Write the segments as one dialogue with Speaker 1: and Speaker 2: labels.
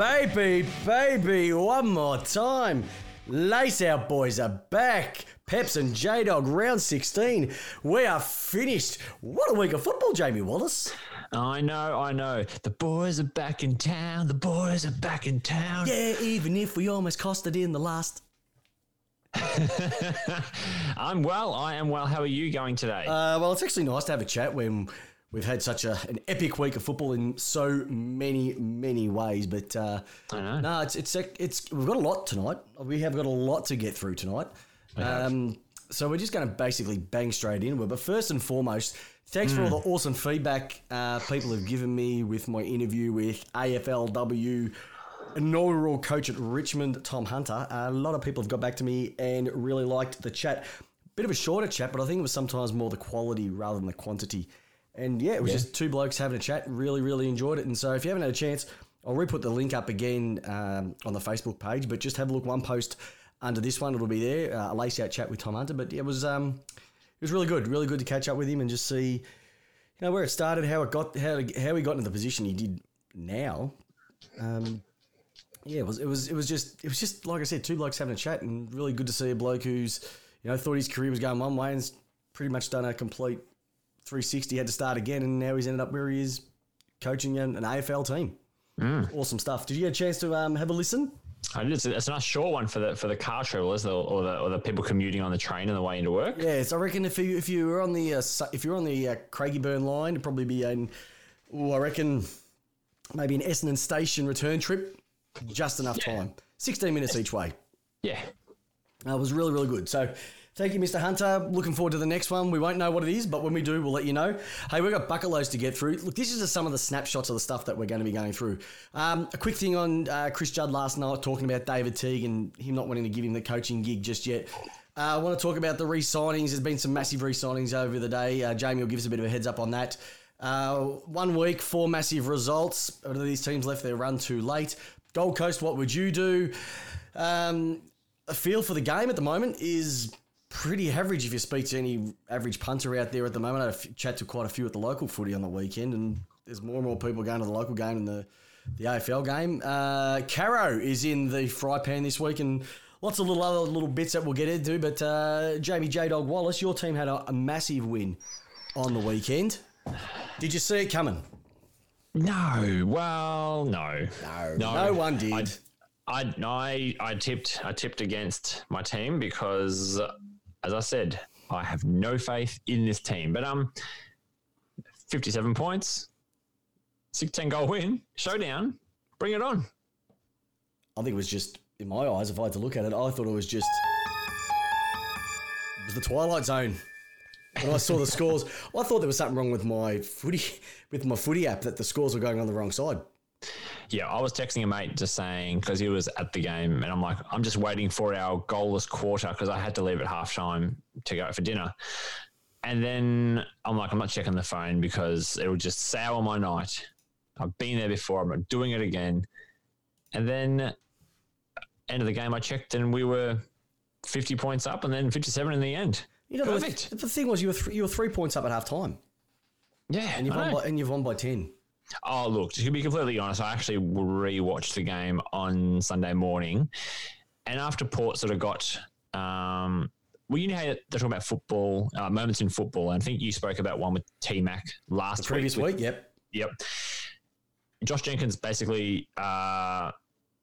Speaker 1: baby, baby, one more time. Lace Out Boys are back. Peps and J Dog, round 16. We are finished. What a week of football, Jamie Wallace.
Speaker 2: I know, I know. The boys are back in town. The boys are back in town.
Speaker 1: Yeah, even if we almost cost it in the last.
Speaker 2: I'm well. I am well. How are you going today?
Speaker 1: Uh, well, it's actually nice to have a chat when we've had such a, an epic week of football in so many, many ways. But uh,
Speaker 2: I know.
Speaker 1: no, it's, it's it's we've got a lot tonight. We have got a lot to get through tonight. Um, so we're just going to basically bang straight into it. But first and foremost, thanks for all the awesome feedback uh, people have given me with my interview with AFLW inaugural coach at Richmond, Tom Hunter. a lot of people have got back to me and really liked the chat. Bit of a shorter chat, but I think it was sometimes more the quality rather than the quantity. And yeah, it was just two blokes having a chat. Really, really enjoyed it. And so if you haven't had a chance, I'll re-put the link up again um, on the Facebook page. But just have a look one post under this one. It'll be there. Uh, a lace out chat with Tom Hunter. But it was um, it was really good. Really good to catch up with him and just see, you know, where it started, how it got, how how he got into the position he did now. Um, yeah, it was it was it was just it was just like I said, two blokes having a chat, and really good to see a bloke who's you know thought his career was going one way and's pretty much done a complete 360, had to start again, and now he's ended up where he is, coaching an, an AFL team. Awesome stuff. Did you get a chance to um, have a listen?
Speaker 2: I did. It's, a- it's a nice short one for the for the car travelers or, or the or the people commuting on the train on the way into work.
Speaker 1: Yeah, so I reckon if you if you were on the uh, if you're on the uh, Craigieburn line, it'd probably be an ooh, I reckon maybe an Essendon station return trip, just enough time, 16 minutes each way.
Speaker 2: Yeah.
Speaker 1: Uh, it was really, really good. So thank you, Mr. Hunter. Looking forward to the next one. We won't know what it is, but when we do, we'll let you know. Hey, we've got bucket loads to get through. Look, this is just some of the snapshots of the stuff that we're going to be going through. Um, a quick thing on uh, Chris Judd last night talking about David Teague and him not wanting to give him the coaching gig just yet. Uh, I want to talk about the re signings. There's been some massive re signings over the day. Uh, Jamie will give us a bit of a heads up on that. Uh, one week, four massive results. These teams left their run too late. Gold Coast, what would you do? Um, a feel for the game at the moment is pretty average if you speak to any average punter out there at the moment. I had a f- chat to quite a few at the local footy on the weekend, and there's more and more people going to the local game and the, the AFL game. Uh, Caro is in the fry pan this week, and lots of little other little bits that we'll get into. But uh, Jamie J Dog Wallace, your team had a, a massive win on the weekend. Did you see it coming?
Speaker 2: No. Well, no.
Speaker 1: No,
Speaker 2: No.
Speaker 1: no one did.
Speaker 2: I, I I I tipped I tipped against my team because, as I said, I have no faith in this team. But um, fifty-seven points, sixteen goal win, showdown, bring it on.
Speaker 1: I think it was just, in my eyes, if I had to look at it, I thought it was just. It was the Twilight Zone. When I saw the scores, I thought there was something wrong with my footy, with my footy app that the scores were going on the wrong side.
Speaker 2: Yeah, I was texting a mate just saying because he was at the game, and I'm like, I'm just waiting for our goalless quarter because I had to leave at half time to go for dinner. And then I'm like, I'm not checking the phone because it will just sour my night. I've been there before. I'm not doing it again. And then uh, end of the game, I checked and we were 50 points up, and then 57 in the end.
Speaker 1: You know, the,
Speaker 2: Perfect.
Speaker 1: the thing was, you were th- you were three points up at half time,
Speaker 2: Yeah,
Speaker 1: and you've won by, and you've won by ten.
Speaker 2: Oh, look, to be completely honest, I actually rewatched the game on Sunday morning. And after Port sort of got, um, well, you know how they're talking about football, uh, moments in football. And I think you spoke about one with T Mac last
Speaker 1: The previous
Speaker 2: with-
Speaker 1: week, yep.
Speaker 2: Yep. Josh Jenkins basically uh,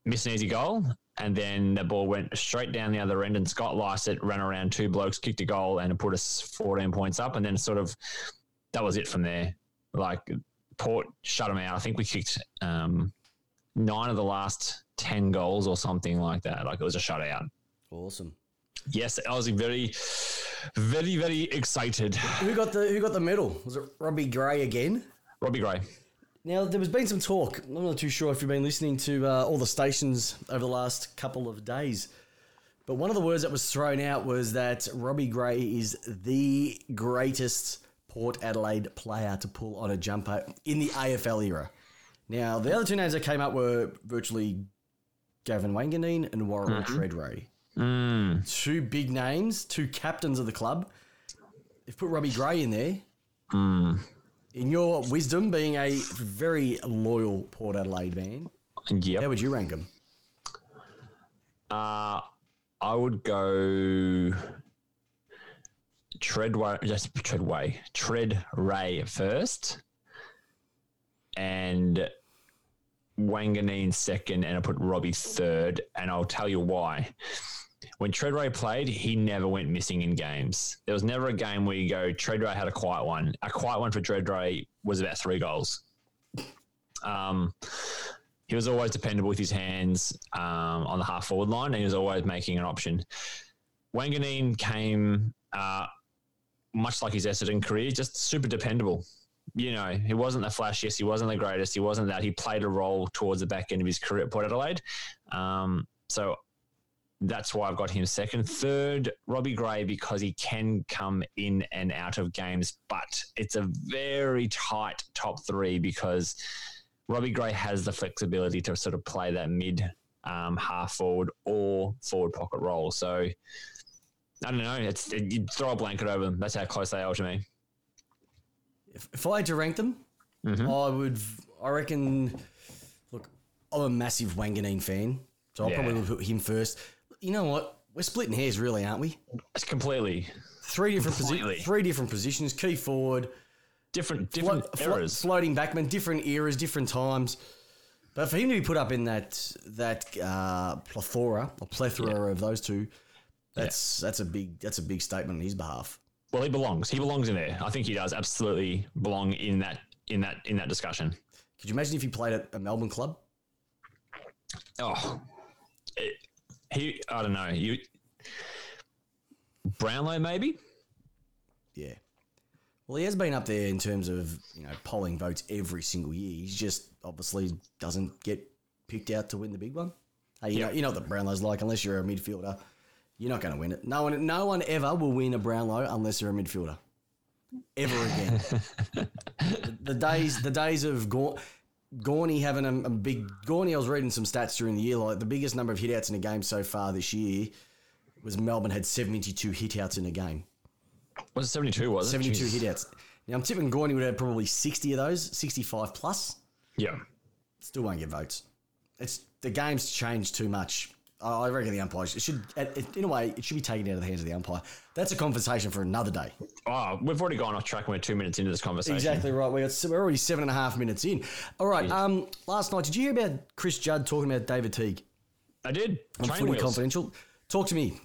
Speaker 2: missed an easy goal, and then the ball went straight down the other end, and Scott Lycett ran around two blokes, kicked a goal, and it put us 14 points up, and then sort of that was it from there. Like Port shut them out. I think we kicked um, nine of the last 10 goals or something like that. Like it was a shutout.
Speaker 1: Awesome.
Speaker 2: Yes, I was very, very, very excited.
Speaker 1: Who got the Who got the medal? Was it Robbie Gray again?
Speaker 2: Robbie Gray.
Speaker 1: Now, there has been some talk. I'm not too sure if you've been listening to uh, all the stations over the last couple of days, but one of the words that was thrown out was that Robbie Gray is the greatest Port Adelaide player to pull on a jumper in the AFL era. Now, the other two names that came up were virtually Gavin Wanganeen and Warren Tredrea.
Speaker 2: Mm.
Speaker 1: Two big names, two captains of the club. They've put Robbie Gray in there.
Speaker 2: Mm.
Speaker 1: In your wisdom, being a very loyal Port Adelaide man,
Speaker 2: Yep.
Speaker 1: How would you rank them?
Speaker 2: Uh, I would go Treadway, just Treadway, Tread Ray first, and Wanganeen second, and I put Robbie third, and I'll tell you why. When Treadway played, he never went missing in games. There was never a game where you go, Treadway had a quiet one. A quiet one for Treadway was about three goals. Um, he was always dependable with his hands um, on the half forward line, and he was always making an option. Wanganeen came uh, much like his Essendon career, just super dependable. You know, he wasn't the flashiest, he wasn't the greatest, he wasn't that. He played a role towards the back end of his career at Port Adelaide. Um, so that's why I've got him second. Third, Robbie Gray, because he can come in and out of games, but it's a very tight top three because Robbie Gray has the flexibility to sort of play that mid um, half forward or forward pocket role. So I don't know. It's it, you throw a blanket over them. That's how close they are to me.
Speaker 1: If, if I had to rank them, I would. I reckon. Look, I'm a massive Wanganeen fan, so I'll
Speaker 2: Yeah.
Speaker 1: probably put him first. You know what? We're splitting hairs, really, aren't we?
Speaker 2: It's completely
Speaker 1: Three different positions. Three different positions. Key forward.
Speaker 2: different different
Speaker 1: flo-
Speaker 2: eras.
Speaker 1: floating backman, different eras, different times. But for him to be put up in that that uh, plethora or plethora of those two, that's that's a big that's a big statement on his behalf.
Speaker 2: well, he belongs. He belongs in there. I think he does absolutely belong in that in that in that discussion.
Speaker 1: Could you imagine if he played at a Melbourne club?
Speaker 2: Oh, it, he. I don't know. You Brownlow maybe.
Speaker 1: Yeah. Well, he has been up there in terms of you know polling votes every single year. He's just obviously doesn't get picked out to win the big one. Hey, you know you know what the Brownlow's like. Unless you're a midfielder, you're not going to win it. No one, no one ever will win a Brownlow unless they're a midfielder. Ever again. the, the days, the days of Gaw- Gorney having a, a big Gorney. I was reading some stats during the year. Like the biggest number of hitouts in a game so far this year was Melbourne had 72 hitouts in a game.
Speaker 2: Was it seventy two? Was it
Speaker 1: 72
Speaker 2: Jeez.
Speaker 1: hitouts. Now I'm tipping Gorney would have probably 60 of those, 65 plus.
Speaker 2: Yeah.
Speaker 1: Still won't get votes. It's the game's changed too much. I reckon the umpires it should, in a way, it should be taken out of the hands of the umpire. That's a conversation for another day.
Speaker 2: Oh, we've already gone off track. and We're two minutes into this conversation.
Speaker 1: Exactly right. We got, we're already seven and a half minutes in. All right. Um, last night, did you hear about Chris Judd talking about David Teague
Speaker 2: I did.
Speaker 1: on
Speaker 2: Train
Speaker 1: Footy
Speaker 2: wheels.
Speaker 1: Confidential? Talk to me.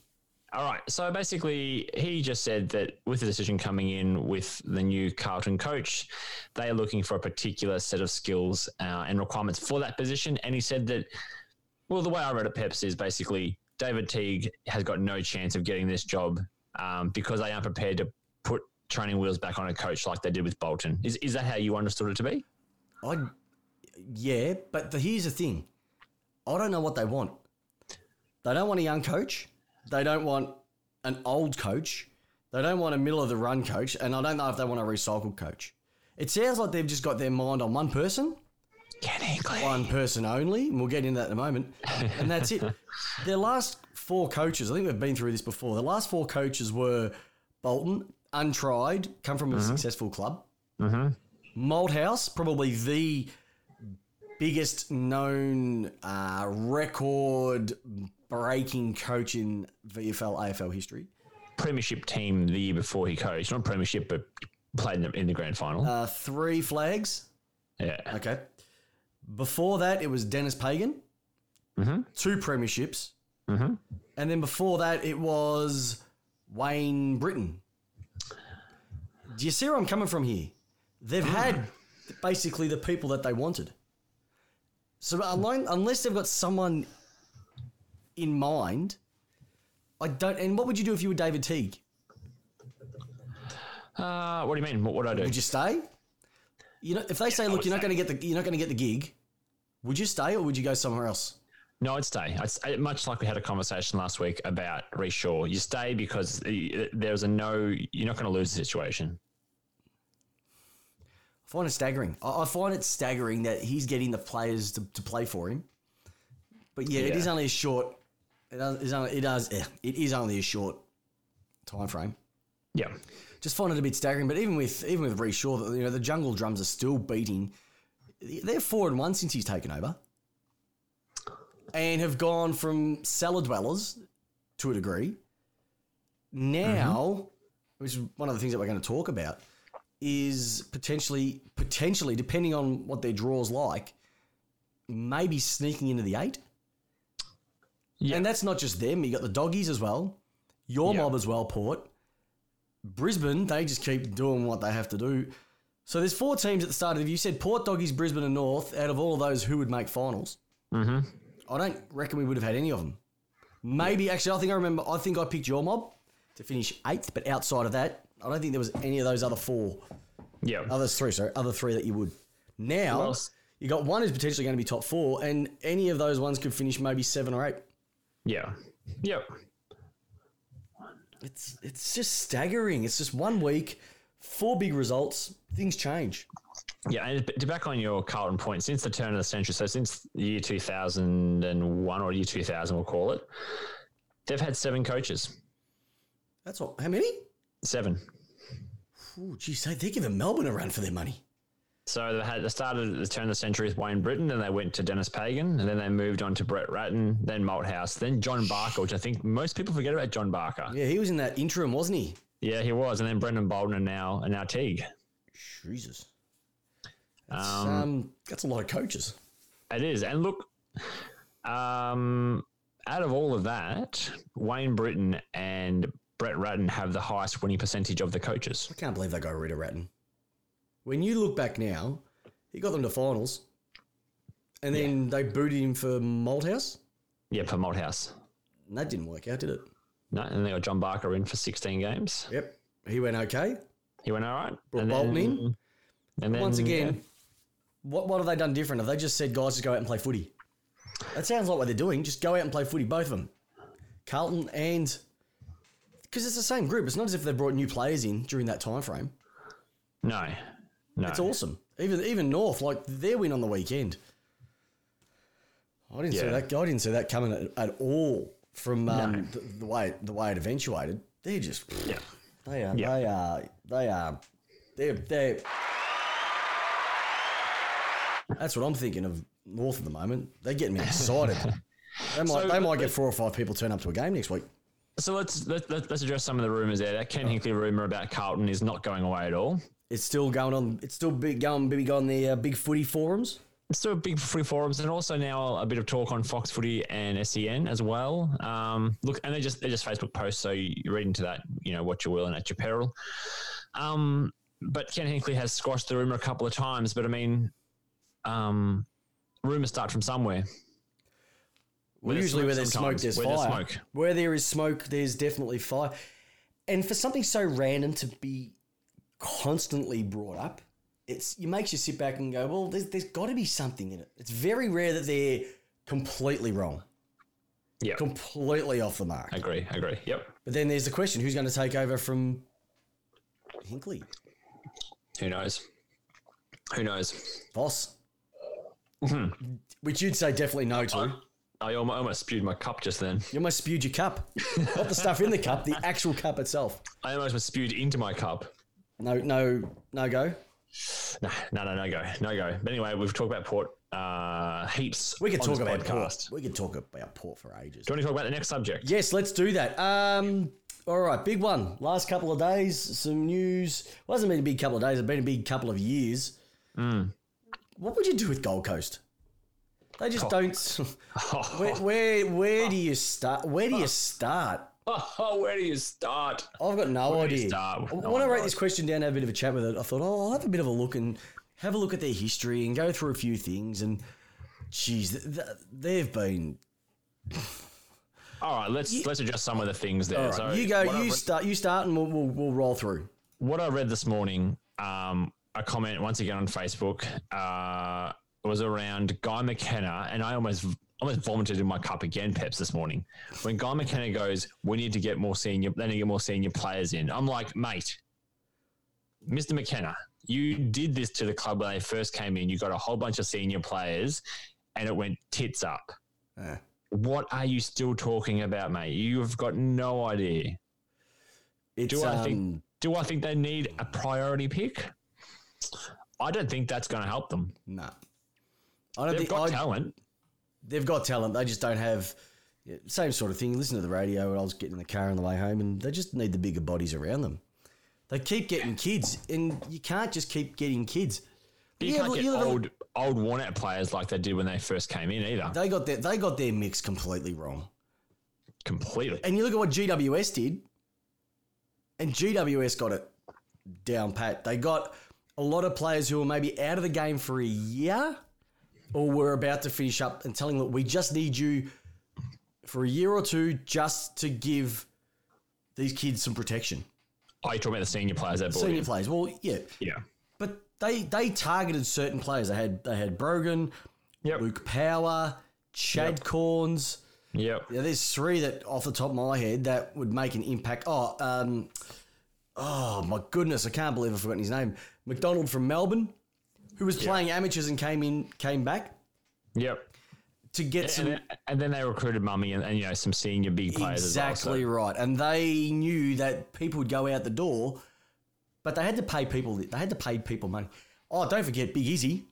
Speaker 2: All right. So basically, he just said that with the decision coming in with the new Carlton coach, they are looking for a particular set of skills uh, and requirements for that position. And he said that, well, the way I read it, Peps, is basically David Teague has got no chance of getting this job um, because they aren't prepared to put training wheels back on a coach like they did with Bolton. Is, is that how you understood it to be?
Speaker 1: I, yeah, but the, here's the thing. I don't know what they want. They don't want a young coach. They don't want an old coach. They don't want a middle of the run coach, and I don't know if they want a recycled coach. It sounds like they've just got their mind on one person,
Speaker 2: Kenny
Speaker 1: one person only, and we'll get into that in a moment. And that's it. Their last four coaches, I think we've been through this before. The last four coaches were Bolton, untried, come from a successful club. Malthouse, probably the biggest known uh, record breaking coach in VFL AFL history.
Speaker 2: Premiership team the year before he coached, not Premiership, but played in the, in the grand final.
Speaker 1: Uh, three flags.
Speaker 2: yeah.
Speaker 1: Okay. Before that, it was Denis Pagan. Mm-hmm. Two premierships. Mm-hmm. And then before that, it was Wayne Brittain. Do you see where I'm coming from here? They've mm. had basically the people that they wanted. So alone, unless they've got someone in mind, I don't. And what would you do if you were David Teague?
Speaker 2: Uh, what do you mean? What would I do?
Speaker 1: Would you stay? You know, if they say, "Look, you're not going to get the you're not going to get the gig," would you stay or would you go somewhere else?
Speaker 2: No, I'd stay. I'd, stay- much like we had a conversation last week about Shaw. You stay because there's a no. You're not going to lose the situation.
Speaker 1: I find it staggering. I, find it staggering that he's getting the players to, to play for him. But yeah, it
Speaker 2: Yeah.
Speaker 1: is only a short. It only, it does. It is only a short time frame.
Speaker 2: Yeah.
Speaker 1: Just find it a bit staggering. But even with even with Rhyce Shaw, you know, the jungle drums are still beating. They're four and one since he's taken over. and have gone from cellar dwellers to a degree. Now, which is one of the things that we're going to talk about, is potentially, potentially, depending on what their draw's like, maybe sneaking into the eight.
Speaker 2: Yeah.
Speaker 1: And that's not just them. You got the doggies as well, your
Speaker 2: Yeah.
Speaker 1: mob as well, Port. Brisbane, they just keep doing what they have to do. So there's four teams at the start of you said Port, Doggies, Brisbane, and North. Out of all of those, who would make finals?
Speaker 2: Mm-hmm.
Speaker 1: I don't reckon we would have had any of them. Maybe actually, I think I remember. I think I picked your mob to finish eighth, but outside of that, I don't think there was any of those other four,
Speaker 2: Yeah.
Speaker 1: others three, sorry, other three that you would. Now you got one who's potentially going to be top four, and any of those ones could finish maybe seven or eight.
Speaker 2: Yeah. Yep.
Speaker 1: It's it's just staggering. It's just one week, four big results. Things change.
Speaker 2: Yeah, and to back on your Carlton point, since the turn of the century, so since the year 2001 or year 2000, we'll call it, they've had seven coaches.
Speaker 1: That's all. How many?
Speaker 2: Seven.
Speaker 1: Oh, geez, they- they're giving Melbourne a run for their money.
Speaker 2: So they had they started at the turn of the century with Wayne Brittain, then they went to Denis Pagan, and then they moved on to Brett Ratten, then Malthouse, then John Barker, which I think most people forget about John Barker.
Speaker 1: Yeah, he was in that interim, wasn't he?
Speaker 2: Yeah, he was, and then Brendon Bolton and now and now Teague.
Speaker 1: Jesus. That's,
Speaker 2: Um,
Speaker 1: um, that's a lot of coaches.
Speaker 2: It is, and look, um, out of all of that, Wayne Brittain and Brett Ratten have the highest winning percentage of the coaches.
Speaker 1: I can't believe they got rid of Ratten. When you look back now, he got them to finals, and then they booted him for Malthouse,
Speaker 2: Yeah, for Malthouse.
Speaker 1: and that didn't work out, did it?
Speaker 2: No, and they got John Barker in for 16 games.
Speaker 1: Yep, he went okay.
Speaker 2: He went all right.
Speaker 1: Brought
Speaker 2: and
Speaker 1: Bolton
Speaker 2: then,
Speaker 1: in.
Speaker 2: And then,
Speaker 1: Once
Speaker 2: yeah.
Speaker 1: again, what what have they done different? Have they just said, guys, just go out and play footy? That sounds like what they're doing. Just go out and play footy, both of them. Carlton and because it's the same group. It's not as if they brought new players in during that time frame.
Speaker 2: no, no.
Speaker 1: It's awesome. Even even North, like their win on the weekend. I didn't see that. I didn't see that coming at, at all from um, the, the way the way it eventuated. They're just
Speaker 2: Yeah.
Speaker 1: they are
Speaker 2: Yeah.
Speaker 1: they are they are they're they're. That's what I'm thinking of North at the moment. They're getting me excited. they might
Speaker 2: So-
Speaker 1: they might get four or five people turn up to a game next week.
Speaker 2: So let's let, let, let's address some of the rumors there. That Ken Hinkley rumor about Carlton is not going away at all.
Speaker 1: It's still going on. It's still big going big on the uh, big footy forums.
Speaker 2: It's still a big free forums, and also now a bit of talk on Fox Footy and SEN as well. Um, look, and they're just they're just Facebook posts, so you read into that, you know, what you will and at your peril. Um, but Ken Hinkley has squashed the rumor a couple of times. But I mean, um, rumors start from somewhere.
Speaker 1: Well, usually where there's smoke, there's
Speaker 2: Where
Speaker 1: fire.
Speaker 2: there's smoke.
Speaker 1: Where there is smoke, there's definitely fire. And for something so random to be constantly brought up, it's it makes you sit back and go, well, there's, there's got to be something in it. It's very rare that they're completely wrong,
Speaker 2: Yeah,
Speaker 1: completely off the mark.
Speaker 2: I agree, I agree. Yep.
Speaker 1: But then there's the question: who's going to take over from Hinkley,
Speaker 2: Who knows? Who knows?
Speaker 1: Voss?
Speaker 2: Mm-hmm.
Speaker 1: Which you'd say definitely no to.
Speaker 2: I almo- almost spewed my cup just then.
Speaker 1: You almost spewed your cup, not the stuff in the cup, the actual cup itself.
Speaker 2: I almost spewed into my cup.
Speaker 1: No, no, no go.
Speaker 2: No, no, no, no go, no go. But anyway, we've talked about Port uh, heaps.
Speaker 1: We could
Speaker 2: on
Speaker 1: talk
Speaker 2: this
Speaker 1: about
Speaker 2: podcast.
Speaker 1: port. We could talk about port for ages.
Speaker 2: Do you want to talk about the next subject?
Speaker 1: Yes, let's do that. Um, all right, big one. Last couple of days, some news. Well, it hasn't been a big couple of days. It's been a big couple of years.
Speaker 2: Hmm.
Speaker 1: What would you do with Gold Coast? They
Speaker 2: Oh.
Speaker 1: just don't. where, where where do you start? Where do you start?
Speaker 2: Oh, where do you start?
Speaker 1: I've got no
Speaker 2: Where do you
Speaker 1: idea.
Speaker 2: start?
Speaker 1: when
Speaker 2: Oh
Speaker 1: I wrote
Speaker 2: God.
Speaker 1: this question down, and have a bit of a chat with it. I thought, oh, I'll have a bit of a look and have a look at their history and go through a few things. And, geez, th- th- they've been
Speaker 2: All right, let's let's address some of the things there.
Speaker 1: Right,
Speaker 2: So
Speaker 1: you go. You start. You start, and we'll, we'll we'll roll through.
Speaker 2: what I read this morning, um, a comment once again on Facebook uh, was around Guy McKenna, and I almost almost vomited in my cup again, Peps, this morning. When Guy McKenna goes, "We need to get more senior, they need to get more senior players in." I'm like, mate, Mr. McKenna, you did this to the club when they first came in. You got a whole bunch of senior players, and it went tits up.
Speaker 1: Yeah.
Speaker 2: What are you still talking about, mate? You've got no idea.
Speaker 1: It's,
Speaker 2: Do I
Speaker 1: um,
Speaker 2: think? Do I think they need a priority pick? I don't think that's going to help them.
Speaker 1: No, I don't
Speaker 2: They've
Speaker 1: think.
Speaker 2: got
Speaker 1: I,
Speaker 2: talent.
Speaker 1: They've got talent. They just don't have yeah, same sort of thing. Listen to the radio when I was getting in the car on the way home, and they just need the bigger bodies around them. They keep getting kids, and you can't just keep getting kids.
Speaker 2: But you
Speaker 1: Yeah,
Speaker 2: can't get old old worn out players like they did when they first came in either.
Speaker 1: They got their they got their mix completely wrong.
Speaker 2: Completely.
Speaker 1: And you look at what GWS did, and GWS got it down pat. They got a lot of players who were maybe out of the game for a year or we're about to finish up and telling them, we just need you for a year or two just to give these kids some protection.
Speaker 2: Oh, you're talking about the senior players that
Speaker 1: Senior
Speaker 2: in.
Speaker 1: players. Well, yeah.
Speaker 2: Yeah.
Speaker 1: But they they targeted certain players. They had they had Brogan,
Speaker 2: Yep.
Speaker 1: Luke Power, Chad Cornes.
Speaker 2: Yep.
Speaker 1: Yeah, there's three that off the top of my head that would make an impact. Oh, um, oh my goodness, I can't believe I've forgotten his name. McDonald from Melbourne, who was playing amateurs and came in, came back
Speaker 2: Yep.
Speaker 1: to get some.
Speaker 2: And then, and then they recruited Mummy and, and you know some senior big players
Speaker 1: Exactly
Speaker 2: as well.
Speaker 1: right, and they knew that people would go out the door, but they had to pay people. They had to pay people money. Oh, don't forget Big Easy,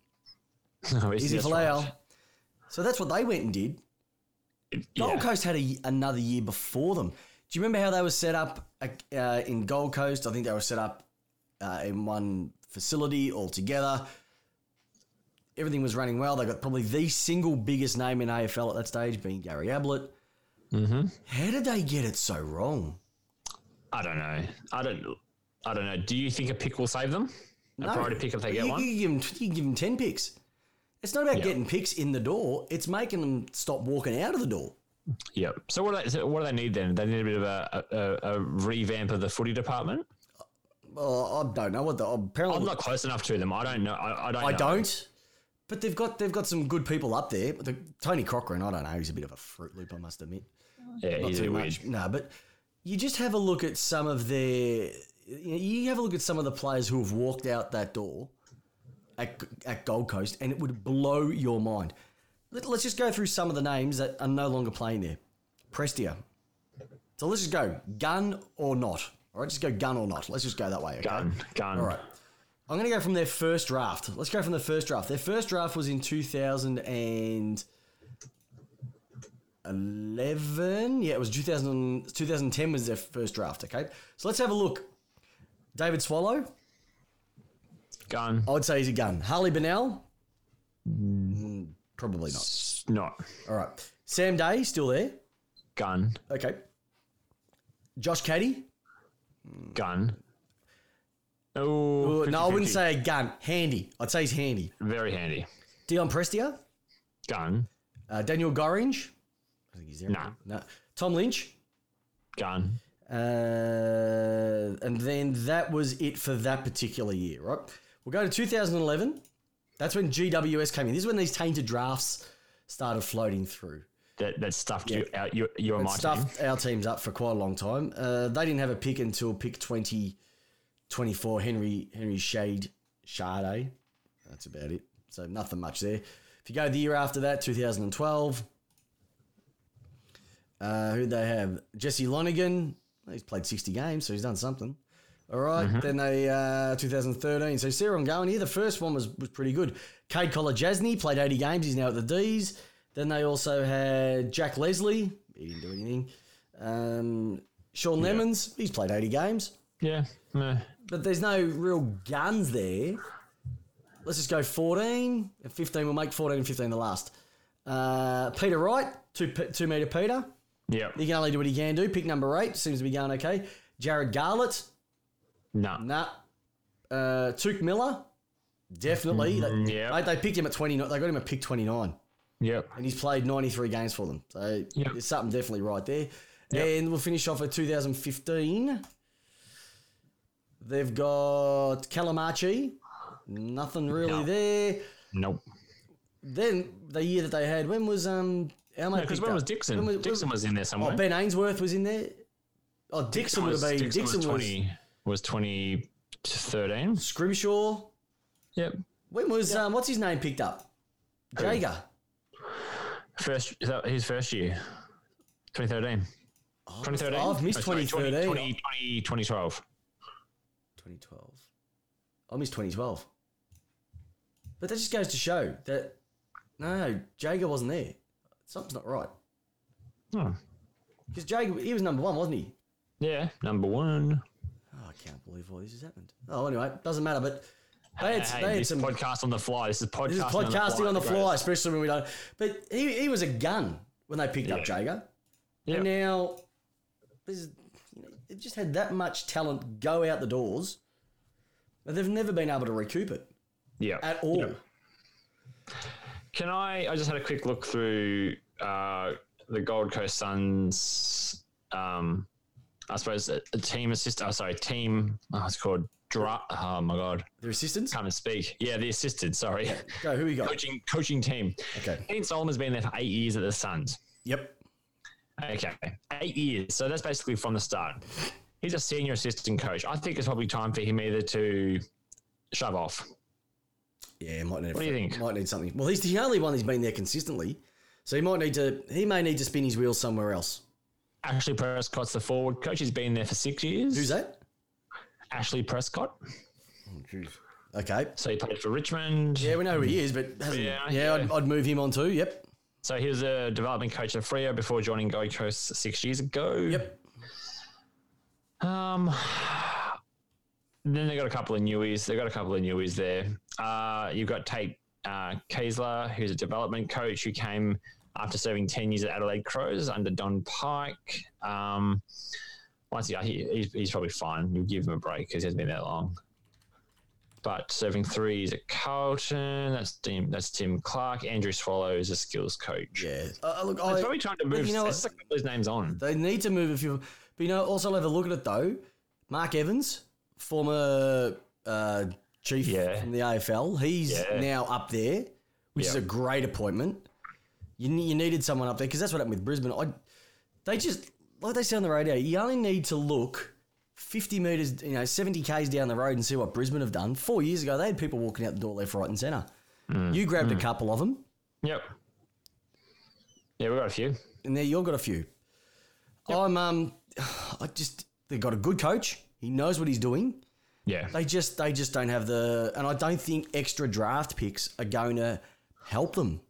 Speaker 2: So
Speaker 1: Izzy
Speaker 2: that's right.
Speaker 1: So that's what they went and did. Gold
Speaker 2: Yeah.
Speaker 1: Coast had a, another year before them. Do you remember how they were set up uh, in Gold Coast? I think they were set up uh, in one facility altogether. Everything was running well. They got probably the single biggest name in AFL at that stage, being Gary Ablett. Mm-hmm. How did they get it so wrong?
Speaker 2: I don't know. I don't. I don't know. Do you think a pick will save them? A priority pick if they get
Speaker 1: you,
Speaker 2: one.
Speaker 1: You, give them, you give them 10 picks. It's not about
Speaker 2: Yeah.
Speaker 1: getting picks in the door, it's making them stop walking out of the door.
Speaker 2: Yep. So what do they? So what do they need then? They need a bit of a, a, a revamp of the footy department.
Speaker 1: Well, I don't know what the apparently
Speaker 2: I'm not close enough to them. I don't know. I, I don't.
Speaker 1: I
Speaker 2: know.
Speaker 1: don't. But they've got they've got some good people up there. The, Tony Cochrane, I don't know, he's a bit of a fruit loop, I must admit.
Speaker 2: Yeah,
Speaker 1: Not
Speaker 2: he's a
Speaker 1: much. No, but you just have a look at some of their. You, you have a look at some of the players who have walked out that door at, at Gold Coast, and it would blow your mind. Let, us just go through some of the names that are no longer playing there. Prestia. So let's just go gun or not. All right, just go gun or not. Let's just go that way. Okay?
Speaker 2: Gun, gun.
Speaker 1: All right. I'm going to go from their first draft. Let's go from the first draft. Their first draft was in 2011. Yeah, it was 2000, 2010 was their first draft, okay? So let's have a look. David Swallow,
Speaker 2: Gun.
Speaker 1: I would say he's a gun. Harley Bennell, Mm, probably not.
Speaker 2: Not
Speaker 1: All right. Sam Day, still there.
Speaker 2: gun.
Speaker 1: Okay. Josh Caddy.
Speaker 2: Gun. Oh,
Speaker 1: no, I wouldn't say a gun. Handy. I'd say he's handy.
Speaker 2: very handy.
Speaker 1: Dion Prestia.
Speaker 2: Gun.
Speaker 1: Uh, Daniel Gorringe. I think he's there.
Speaker 2: No.
Speaker 1: No. Tom Lynch.
Speaker 2: Gun.
Speaker 1: Uh, and then that was it for that particular year, right? We'll go to 2011. That's when GWS came in. This is when these tainted drafts started floating through.
Speaker 2: That that stuffed you out. You you and my team.
Speaker 1: Stuffed our teams up for quite a long time. Uh, they didn't have a pick until pick 20, 24, Henry Henry Shade Sade. That's about it. So nothing much there. If you go the year after that, 2012, uh, who they have? Jesse Lonergan. He's played 60 games, so he's done something. All right. Then they uh, 2013. So Sarah, I'm going here. The first one was, was pretty good. Kade Kolodjashnij played 80 games. He's now at the D's. Then they also had Jack Leslie. He didn't do anything. Um, Sean Lemmens. He's played 80 games.
Speaker 2: Yeah. meh.
Speaker 1: But there's no real guns there. Let's just go 14 and 15. We'll make 14 and 15 the last. Uh, Peter Wright, two, two metre Peter.
Speaker 2: Yep.
Speaker 1: He can only do what he can do. Pick number eight seems to be going okay. Jarrod Garlett,
Speaker 2: No.
Speaker 1: nah. Uh, Touk Miller, definitely. They,
Speaker 2: yeah.
Speaker 1: mate, they picked him at 29. They got him at pick 29,
Speaker 2: Yep.
Speaker 1: and he's played 93 games for them. So
Speaker 2: Yep.
Speaker 1: there's something definitely right there. And we'll finish off at 2015. They've got Calamachi, nothing really
Speaker 2: No.
Speaker 1: there.
Speaker 2: Nope.
Speaker 1: Then the year that they had, when was um? How much?
Speaker 2: Because when was Dixon? Dixon was in there somewhere.
Speaker 1: Oh, Ben Ainsworth was in there. Oh, Dixon would have been.
Speaker 2: Dixon,
Speaker 1: Dixon
Speaker 2: was
Speaker 1: was,
Speaker 2: twenty. Was twenty thirteen.
Speaker 1: Scrimshaw.
Speaker 2: Yep.
Speaker 1: When was um? What's his name picked up? Jaeger.
Speaker 2: First. Is that his first year? 2013. 2013.
Speaker 1: I've missed
Speaker 2: Oh, sorry,
Speaker 1: 2013.
Speaker 2: 20, 20, 2012.
Speaker 1: 2012. I missed 2012. But that just goes to show that no, Jaeger wasn't there. something's not right.
Speaker 2: Oh.
Speaker 1: Because Jake, he was number one, wasn't he?
Speaker 2: Yeah, number one.
Speaker 1: Oh, I can't believe all this has happened. Oh, anyway, doesn't matter. But they had,
Speaker 2: Hey,
Speaker 1: they had
Speaker 2: this
Speaker 1: some.
Speaker 2: podcast on the fly. This is podcasting,
Speaker 1: This is podcasting on the fly,
Speaker 2: fly.
Speaker 1: especially when we don't. But he, he was a gun when they picked up
Speaker 2: Yeah.
Speaker 1: Jaeger.
Speaker 2: Yeah.
Speaker 1: And now, this is, they've just had that much talent go out the doors, but they've never been able to recoup it
Speaker 2: Yeah.
Speaker 1: at all.
Speaker 2: Yeah. Can I? I just had a quick look through uh, the Gold Coast Suns. Um, I suppose a, a team assist. Oh, sorry, team. Oh, it's called. Dra- oh my god,
Speaker 1: Their assistants?
Speaker 2: can't speak. Yeah, the assisted. Sorry,
Speaker 1: Go, who we got?
Speaker 2: coaching coaching team.
Speaker 1: Okay.
Speaker 2: Dean Solomon's been there for eight years at the Suns.
Speaker 1: Yep.
Speaker 2: Okay, eight years. So that's basically from the start. He's a senior assistant coach. I think it's probably time for him either to shove off.
Speaker 1: Yeah, might need.
Speaker 2: What do you think?
Speaker 1: Might need something. Well, he's the only one who's been there consistently, so he might need to. He may need to spin his wheels somewhere else.
Speaker 2: Ashley Prescott's the forward coach. He's been there for six years.
Speaker 1: Who's that?
Speaker 2: Ashley Prescott.
Speaker 1: Oh, okay.
Speaker 2: So he played for Richmond.
Speaker 1: Yeah, we know who he is, but hasn't,
Speaker 2: Yeah,
Speaker 1: yeah, I'd,
Speaker 2: yeah.
Speaker 1: I'd move him on too. Yep.
Speaker 2: So he was a development coach at Freo before joining Gold Coast six years ago.
Speaker 1: Yep.
Speaker 2: Um, then they got a couple of newies. They got a couple of newies there. Uh, you've got Tate uh, who's a development coach who came after serving ten years at Adelaide Crows under Don Pyke. Um, once he, he he's, he's probably fine. You give him a break because he hasn't been that long. But serving three years at Carlton. That's Tim. That's Tim Clark. Andrew Swallow is a skills coach.
Speaker 1: Yeah. Uh, look,
Speaker 2: He's
Speaker 1: I,
Speaker 2: probably trying to move.
Speaker 1: you know
Speaker 2: there's
Speaker 1: what?
Speaker 2: a couple of his names on.
Speaker 1: they need to move a few. But you know, also have a look at it though. Mark Evans, former uh, chief
Speaker 2: Yeah.
Speaker 1: from the AFL, he's
Speaker 2: Yeah.
Speaker 1: now up there, which is a great appointment. You, you needed someone up there because that's what happened with Brisbane. I, they just like they say on the radio. You only need to look. 50 metres, you know, 70 Ks down the road and see what Brisbane have done. Four years ago, they had people walking out the door left, right, and centre.
Speaker 2: Mm.
Speaker 1: You grabbed a couple of them,
Speaker 2: Yep. Yeah, we got a few.
Speaker 1: and there you've got a few. I'm um, I just they got a good coach. He knows what he's doing.
Speaker 2: Yeah.
Speaker 1: They just they just don't have the, and I don't think extra draft picks are going to help them.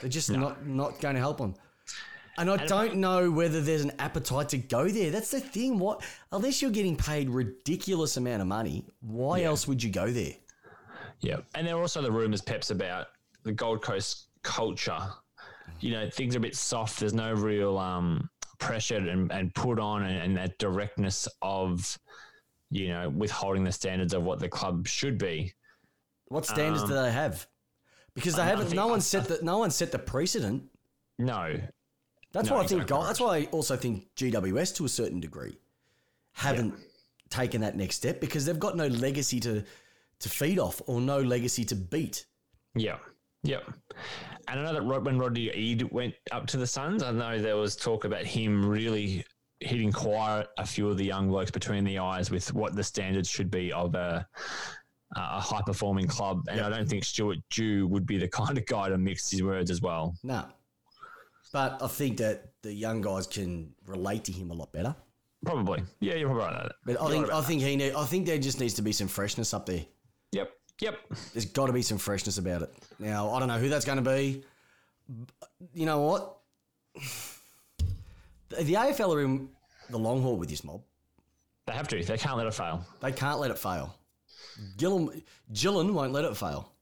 Speaker 1: They're just not not going to help them. And I don't know whether there's an appetite to go there. That's the thing. What unless you're getting paid ridiculous amount of money, why else would you go there?
Speaker 2: Yeah. And there are also the rumours, Peps, about the Gold Coast culture. You know, things are a bit soft. There's no real um, pressure and, and put on and, and that directness of, you know, withholding the standards of what the club should be.
Speaker 1: What standards do they have? Because they
Speaker 2: Um, I
Speaker 1: haven't.
Speaker 2: think-
Speaker 1: No one set the no one set the precedent.
Speaker 2: No.
Speaker 1: That's
Speaker 2: No,
Speaker 1: why I think. Gold, that's why I also think GWS to a certain degree haven't taken that next step because they've got no legacy to to feed off or no legacy to beat.
Speaker 2: Yeah. Yep. And I know that when Rodney Eade went up to the Suns, I know there was talk about him really hitting quite a few of the young blokes between the eyes with what the standards should be of a, a high performing club. And I don't think Stuart Dew would be the kind of guy to mix his words as well.
Speaker 1: No, but I think that the young guys can relate to him a lot better.
Speaker 2: Probably. Yeah, you're probably right.
Speaker 1: But I think I think he need, I think there just needs to be some freshness up there.
Speaker 2: Yep. Yep.
Speaker 1: There's got to be some freshness about it. Now I don't know who that's going to be. You know what? The the AFL are in the long haul with this mob.
Speaker 2: They have to. They can't let it fail.
Speaker 1: They can't let it fail. Gillon, Gillon won't let it fail.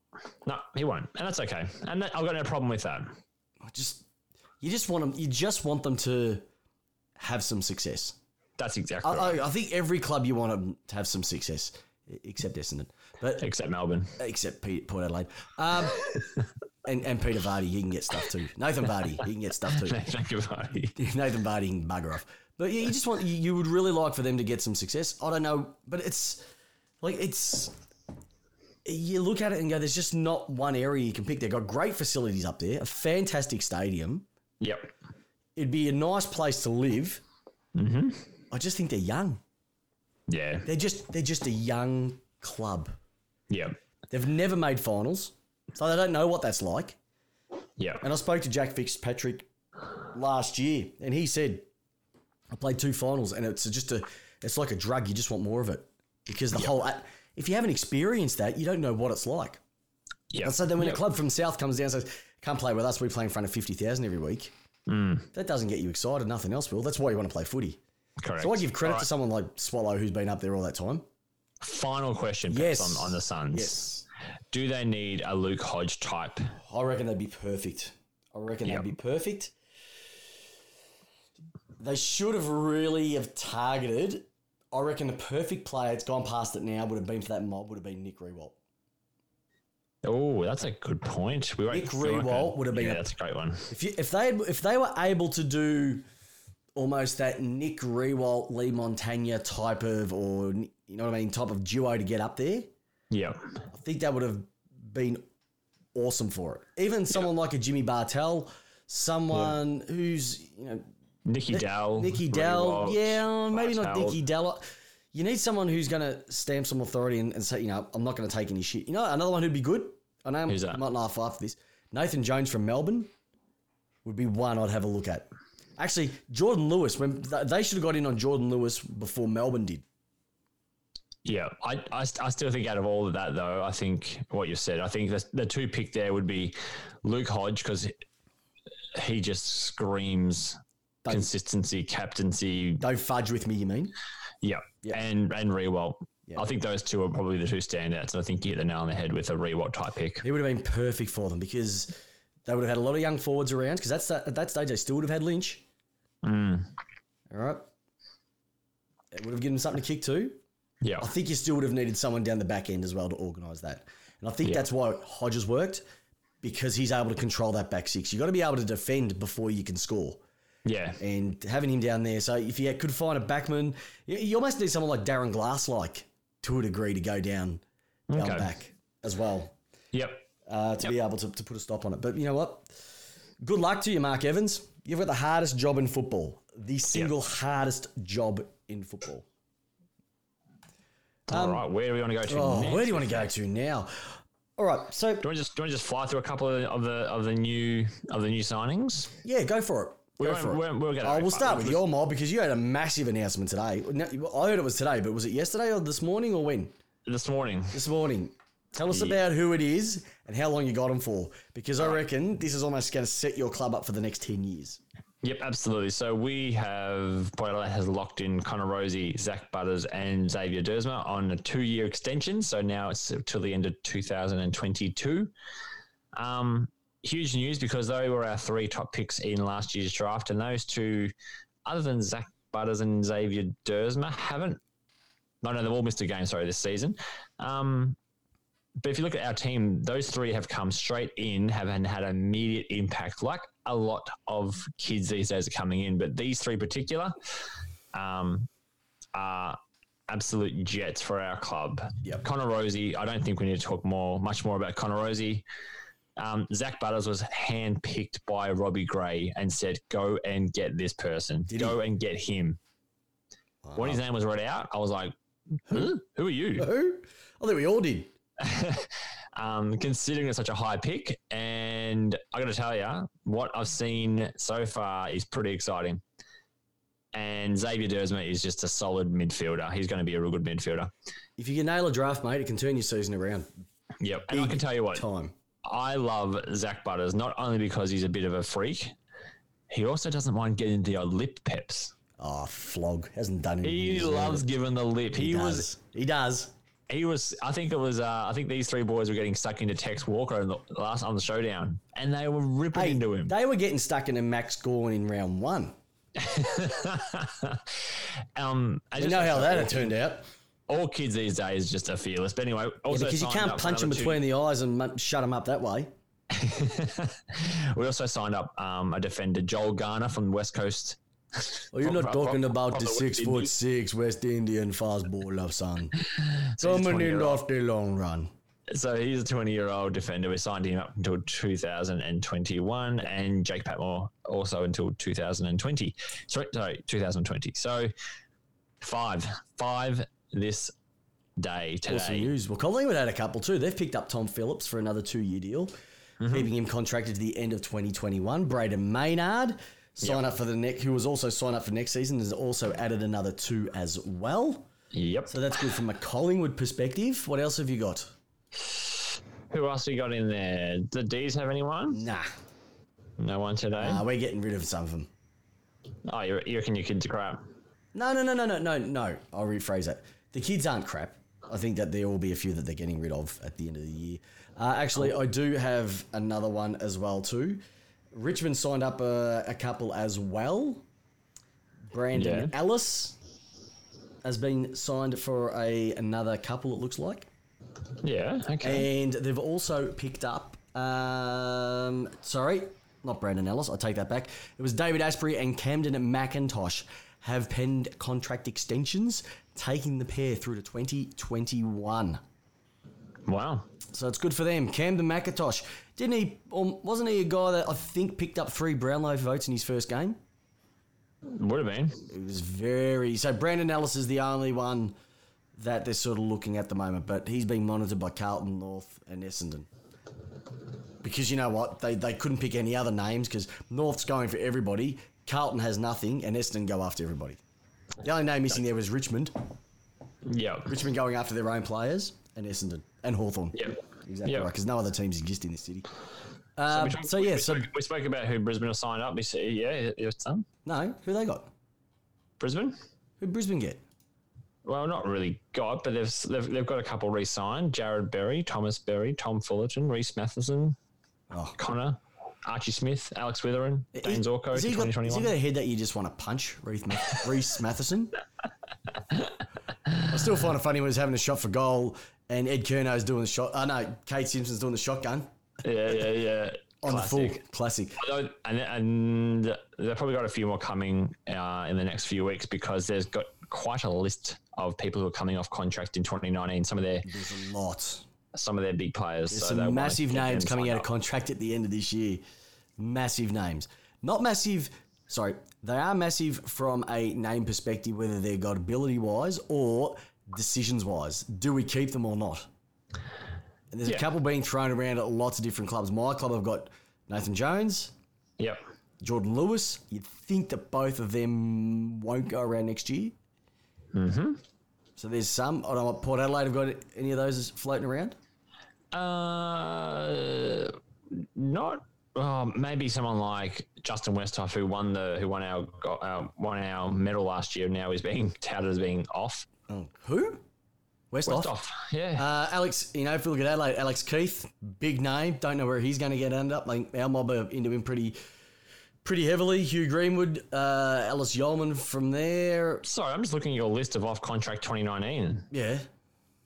Speaker 2: No, he won't. And that's okay. And that, I've got no problem with that.
Speaker 1: I Just you just want them. You just want them to have some success.
Speaker 2: That's exactly
Speaker 1: I,
Speaker 2: right.
Speaker 1: I, I think every club you want them to have some success, except Essendon, but
Speaker 2: Except Melbourne.
Speaker 1: except Pete, Port Adelaide, um, and and Peter Vardy. He can get stuff too. Nathan Vardy. He can get stuff too.
Speaker 2: Thank you, buddy.
Speaker 1: Nathan Vardy can bugger off. But yeah, you just want you would really like for them to get some success. I don't know, but it's like it's you look at it and go, there's just not one area you can pick. They've got great facilities up there, a fantastic stadium.
Speaker 2: Yep.
Speaker 1: It'd be a nice place to live. Mm-hmm. I just think they're young.
Speaker 2: Yeah.
Speaker 1: They're just they're just a young club.
Speaker 2: Yeah.
Speaker 1: They've never made finals, so they don't know what that's like.
Speaker 2: Yeah.
Speaker 1: And I spoke to Jack Fitzpatrick last year, and he said, "I played two finals, and it's just a, it's like a drug. You just want more of it because the whole, if you haven't experienced that, you don't know what it's like."
Speaker 2: Yeah.
Speaker 1: And so then when
Speaker 2: Yep.
Speaker 1: a club from South comes down and says, come play with us. We play in front of fifty thousand every week.
Speaker 2: Mm.
Speaker 1: That doesn't get you excited. Nothing else will. That's why you want to play footy.
Speaker 2: Correct.
Speaker 1: So I give credit
Speaker 2: All
Speaker 1: to someone like Swallow who's been up there all that time.
Speaker 2: Final question
Speaker 1: Yes.
Speaker 2: on, on the Suns.
Speaker 1: Yes.
Speaker 2: Do they need a Luke Hodge type?
Speaker 1: I reckon they'd be perfect. I reckon
Speaker 2: Yep.
Speaker 1: they'd be perfect. They should have really have targeted. I reckon the perfect player. It's gone past it now. Would have been for that mob. Would have been Nick Riewoldt.
Speaker 2: Oh, that's a good point. We
Speaker 1: Nick Riewoldt would have been
Speaker 2: Yeah,
Speaker 1: a-
Speaker 2: that's a great one.
Speaker 1: If you, if they if they were able to do almost that Nick Riewoldt, Leigh Montagna type of, or you know what I mean, type of duo to get up there,
Speaker 2: Yeah.
Speaker 1: I think that would have been awesome for it. Even someone like a Jimmy Bartel, someone who's you know
Speaker 2: Nicky Dell.
Speaker 1: Nicky Dell, yeah, maybe not
Speaker 2: Bartel.
Speaker 1: Nicky Dell. You need someone who's going to stamp some authority and, and say, you know, I'm not going to take any shit. You know, another one who'd be good. I know
Speaker 2: Who's that?
Speaker 1: might laugh after this. Nathan Jones from Melbourne would be one I'd have a look at. Actually, Jordan Lewis. When they should have got in on Jordan Lewis before Melbourne did.
Speaker 2: Yeah, I, I, I still think out of all of that, though, I think what you said, I think the, the two pick there would be Luke Hodge because he just screams consistency, captaincy.
Speaker 1: Don't fudge with me. You mean?
Speaker 2: Yeah, and and Riewoldt.
Speaker 1: Yeah.
Speaker 2: I think those two are probably the two standouts. And I think you hit the nail on the head with a Riewoldt type pick.
Speaker 1: It would have been perfect for them because they would have had a lot of young forwards around. Because that's at that stage they still would have had Lynch.
Speaker 2: Mm.
Speaker 1: All right. It would have given them something to kick to.
Speaker 2: Yeah,
Speaker 1: I think you still would have needed someone down the back end as well to organise that. And I think
Speaker 2: Yeah.
Speaker 1: that's why Hodges worked because he's able to control that back six. You've got to be able to defend before you can score.
Speaker 2: Yeah,
Speaker 1: And having him down there, so if you could find a backman, you, almost need someone like Darren Glass like to a degree to go down, down
Speaker 2: Okay.
Speaker 1: back as well
Speaker 2: yep.
Speaker 1: uh, to be able to, to put a stop on it. But you know what? Good luck to you, Mark Evans. You've got the hardest job in football, the single hardest job in football.
Speaker 2: All right, where do we want to go to
Speaker 1: Oh,
Speaker 2: next?
Speaker 1: where do you want to go to now? All right, so
Speaker 2: Do to just do to just fly through a couple of, of the of the new of the new signings?
Speaker 1: yeah, go for it.
Speaker 2: We
Speaker 1: Go
Speaker 2: won't-
Speaker 1: for it.
Speaker 2: we won't- we'll get
Speaker 1: oh, we'll start with your mob because you had a massive announcement today. I heard it was today, but was it yesterday or this morning or when?
Speaker 2: This morning,
Speaker 1: This morning. Tell us about who it is and how long you got him for, because I reckon this is almost going to set your club up for the next ten years.
Speaker 2: Yep, absolutely. So we have Poyla has locked in Connor Rozee, Zach Butters, and Xavier Duursma on a two-year extension. So now it's till the end of 2022. Um, huge news because they were our three top picks in last year's draft, and those two, other than Zach Butters and Xavier Duursma, haven't. No, no, they've all missed a game. Sorry, this season. Um, but if you look at our team, those three have come straight in, have and had immediate impact, like a lot of kids these days are coming in. But these three particular um, are absolute jets for our club.
Speaker 1: Yep.
Speaker 2: Connor Rozee, I don't think we need to talk more, much more about Connor Rozee. Um, Zach Butters was handpicked by Robbie Gray and said, "Go and get this person.
Speaker 1: Did
Speaker 2: Go and get him." When his name was read out, I was like, "Who? Who are you?"
Speaker 1: Who? I think we all did.
Speaker 2: um, considering it's such a high pick. And I got to tell you, what I've seen so far is pretty exciting. And Xavier Duursma is just a solid midfielder. He's going to be a real good midfielder.
Speaker 1: If you can nail a draft, mate, it can turn your season around.
Speaker 2: Yep. And I can tell you what,
Speaker 1: Time.
Speaker 2: I love Zach Butters, not only because he's a bit of a freak, he also doesn't mind getting the lip peps.
Speaker 1: Oh, flog hasn't done.
Speaker 2: He loves giving the lip. He,
Speaker 1: He
Speaker 2: was.
Speaker 1: He does.
Speaker 2: he was I think it was uh, I think these three boys were getting stuck into Tex Walker in the last on the showdown and they were ripping
Speaker 1: Hey,
Speaker 2: into him.
Speaker 1: they were getting stuck into Max Gawn in round one.
Speaker 2: um, I
Speaker 1: You know how that had turned out.
Speaker 2: All kids these days just are fearless. But anyway, also
Speaker 1: because you can't punch them
Speaker 2: another two-
Speaker 1: between the eyes and shut them up that way.
Speaker 2: we also signed up um, a defender, Joel Garner from West Coast.
Speaker 1: Well, you're
Speaker 2: From-
Speaker 1: not talking
Speaker 2: from-
Speaker 1: about
Speaker 2: from
Speaker 1: the
Speaker 2: the
Speaker 1: six
Speaker 2: West
Speaker 1: foot
Speaker 2: Indies.
Speaker 1: six West Indian fast bowler, son.
Speaker 2: So
Speaker 1: Coming in off the long run.
Speaker 2: So he's a 20 year old defender. We signed him up until 2021, and Jake Patmore also until 2020. Sorry, sorry 2020. So five, five this day today.
Speaker 1: Awesome news. Well, Collingwood had a couple too. They've picked up Tom Phillips for another two year deal,
Speaker 2: Mm-hmm.
Speaker 1: keeping him contracted to the end of 2021. Brayden Maynard sign up for the next, who was also signed up for next season, has also added another two as well.
Speaker 2: Yep.
Speaker 1: So that's good from a Collingwood perspective. What else have you got?
Speaker 2: Who else we got in there? The D's have anyone?
Speaker 1: Nah,
Speaker 2: No one today.
Speaker 1: nah, we're getting rid of some of them.
Speaker 2: oh, you, you reckon your kids are crap?
Speaker 1: No, no, no, no, no, no, no. I'll rephrase that. The kids aren't crap. I think that there will be a few that they're getting rid of at the end of the year. Uh, actually, I do have another one as well too. Richmond signed up a, a couple as well. Brandon
Speaker 2: Yeah.
Speaker 1: Ellis has been signed for a another couple. It looks like.
Speaker 2: Yeah. Okay.
Speaker 1: And they've also picked up, um, sorry, not Brandon Ellis, I take that back. It was David Astbury and Kamdyn McIntosh have penned contract extensions, taking the pair through to 2021.
Speaker 2: wow.
Speaker 1: So it's good for them. Kamdyn McIntosh, didn't he, um, wasn't he a guy that I think picked up three Brownlow votes in his first game?
Speaker 2: Would have been.
Speaker 1: It was very, so Brandon Ellis is the only one that they're sort of looking at the moment, but he's being monitored by Carlton North and Essendon. Because you know what? They, they couldn't pick any other names because North's going for everybody, Carlton has nothing, and Essendon go after everybody. The only name missing there was Richmond.
Speaker 2: Yeah.
Speaker 1: Richmond going after their own players, and Essendon and Hawthorn.
Speaker 2: Yep.
Speaker 1: Exactly
Speaker 2: Yep.
Speaker 1: right, because no other teams exist in this city. Um,
Speaker 2: we
Speaker 1: so, yeah,
Speaker 2: we
Speaker 1: so
Speaker 2: spoke, we spoke about who Brisbane have signed up. We said, yeah, your son,
Speaker 1: no, who they got?
Speaker 2: Brisbane.
Speaker 1: Who Brisbane get?
Speaker 2: Well, not really got, but they've they've, they've got a couple re-signed: Jarrod Berry, Thomas Berry, Tom Fullarton, Rhys Mathieson,
Speaker 1: Oh.
Speaker 2: Connor, Archie Smith, Alex Witherden, Dayne Zorko
Speaker 1: Has
Speaker 2: to
Speaker 1: he got, has he got a head that you just want to punch, Rhys, Rhys Mathieson? I still find it funny when he's having a shot for goal and Ed Curnow's doing the shot. Oh, no, Kade Simpson's doing the shotgun
Speaker 2: Yeah, yeah, yeah.
Speaker 1: on the full. Classic.
Speaker 2: And, and they've probably got a few more coming uh, in the next few weeks because there's got quite a list of people who are coming off contract in 2019. Some of their
Speaker 1: There's a lot.
Speaker 2: Some of their big players.
Speaker 1: There's
Speaker 2: so
Speaker 1: some massive names coming out of contract at the end of this year. Massive names. Not massive, sorry, they are massive from a name perspective, whether they're got ability wise or decisions wise. Do we keep them or not? And there's a couple being thrown around at lots of different clubs. My club, I've got Nathan Jones,
Speaker 2: Yep.
Speaker 1: Jordan Lewis. You'd think that both of them won't go around next year. Mm-hmm. So there's some. I don't know what Port Adelaide have got any of those floating around.
Speaker 2: Uh, not. Oh, maybe someone like Justin Westhoff, who won the who won our uh, won our medal last year, now is being touted as being off.
Speaker 1: Oh, who? Westhoff.
Speaker 2: Westhoff, yeah.
Speaker 1: Uh, Alex, you know, if you look at Adelaide, Alex Keath, big name. Don't know where he's going to get end up. Like our mob are into him pretty, pretty heavily. Hugh Greenwood, uh, Alice Yeoman from there.
Speaker 2: Sorry, I'm just looking at your list of off contract 2019.
Speaker 1: Yeah,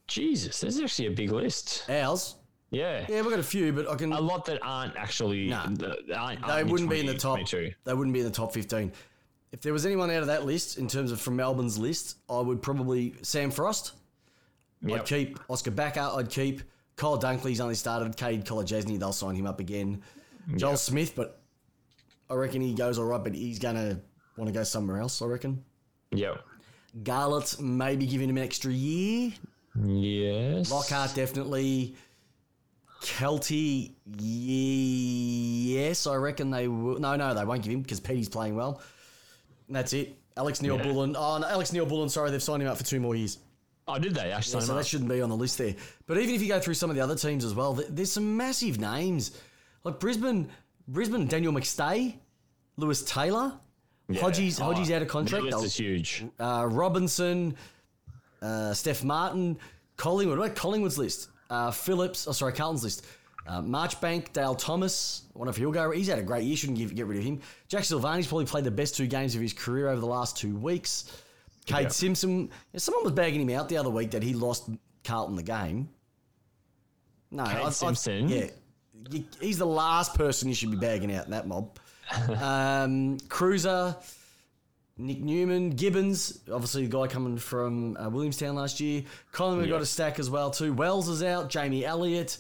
Speaker 2: Jesus, there's actually a big list.
Speaker 1: ours.
Speaker 2: Yeah.
Speaker 1: Yeah, we've got a few, but I can.
Speaker 2: A lot that aren't actually.
Speaker 1: Nah.
Speaker 2: the- aren't,
Speaker 1: they
Speaker 2: aren't
Speaker 1: wouldn't be in the top.
Speaker 2: 22.
Speaker 1: They wouldn't be in the top fifteen. If there was anyone out of that list, in terms of from Melbourne's list, I would probably Sam Frost. I'd keep Oskar Baker. I'd keep Kyle Dunkley's only started. Kade Kolodjashnij, they'll sign him up again. Joel Smith, but I reckon he goes all right, but he's gonna want to go somewhere else. I reckon.
Speaker 2: Yep.
Speaker 1: Garlett maybe giving him an extra year.
Speaker 2: Yes.
Speaker 1: Lockhart definitely. Kelty, yes, I reckon they will. No, no, they won't give him because Petty's playing well. And that's it. Alex Neil
Speaker 2: Yeah.
Speaker 1: Bullen. Oh, no, Alex Neal-Bullen. Sorry, they've signed him up for two more years.
Speaker 2: Oh, did they actually? sign
Speaker 1: So that shouldn't be on the list there. But even if you go through some of the other teams as well, there's some massive names like Brisbane. Brisbane, Daniel McStay, Lewis Taylor,
Speaker 2: Yeah.
Speaker 1: Hodges.
Speaker 2: Oh,
Speaker 1: Hodges out of contract. They'll-
Speaker 2: is huge.
Speaker 1: uh, Robinson, uh, Steph Martin, Collingwood. What about Collingwood's list? Uh, Phillips. Oh, sorry, Carlton's list. Uh, Marchbank, Dale Thomas. I wonder if he'll go. He's had a great year. Shouldn't give, get rid of him. Jack Silvagni's probably played the best two games of his career over the last two weeks. Kade
Speaker 2: Yeah.
Speaker 1: Simpson. Someone was bagging him out the other week that he lost Carlton the game. No,
Speaker 2: Kade
Speaker 1: I- I-
Speaker 2: Simpson?
Speaker 1: yeah, he's the last person you should be bagging out in that mob. um, Cruiser. Nick Newman, Gibbons, obviously the guy coming from uh, Williamstown last year. Collingwood
Speaker 2: Yeah.
Speaker 1: got a stack as well too. Wells is out. Jamie Elliott,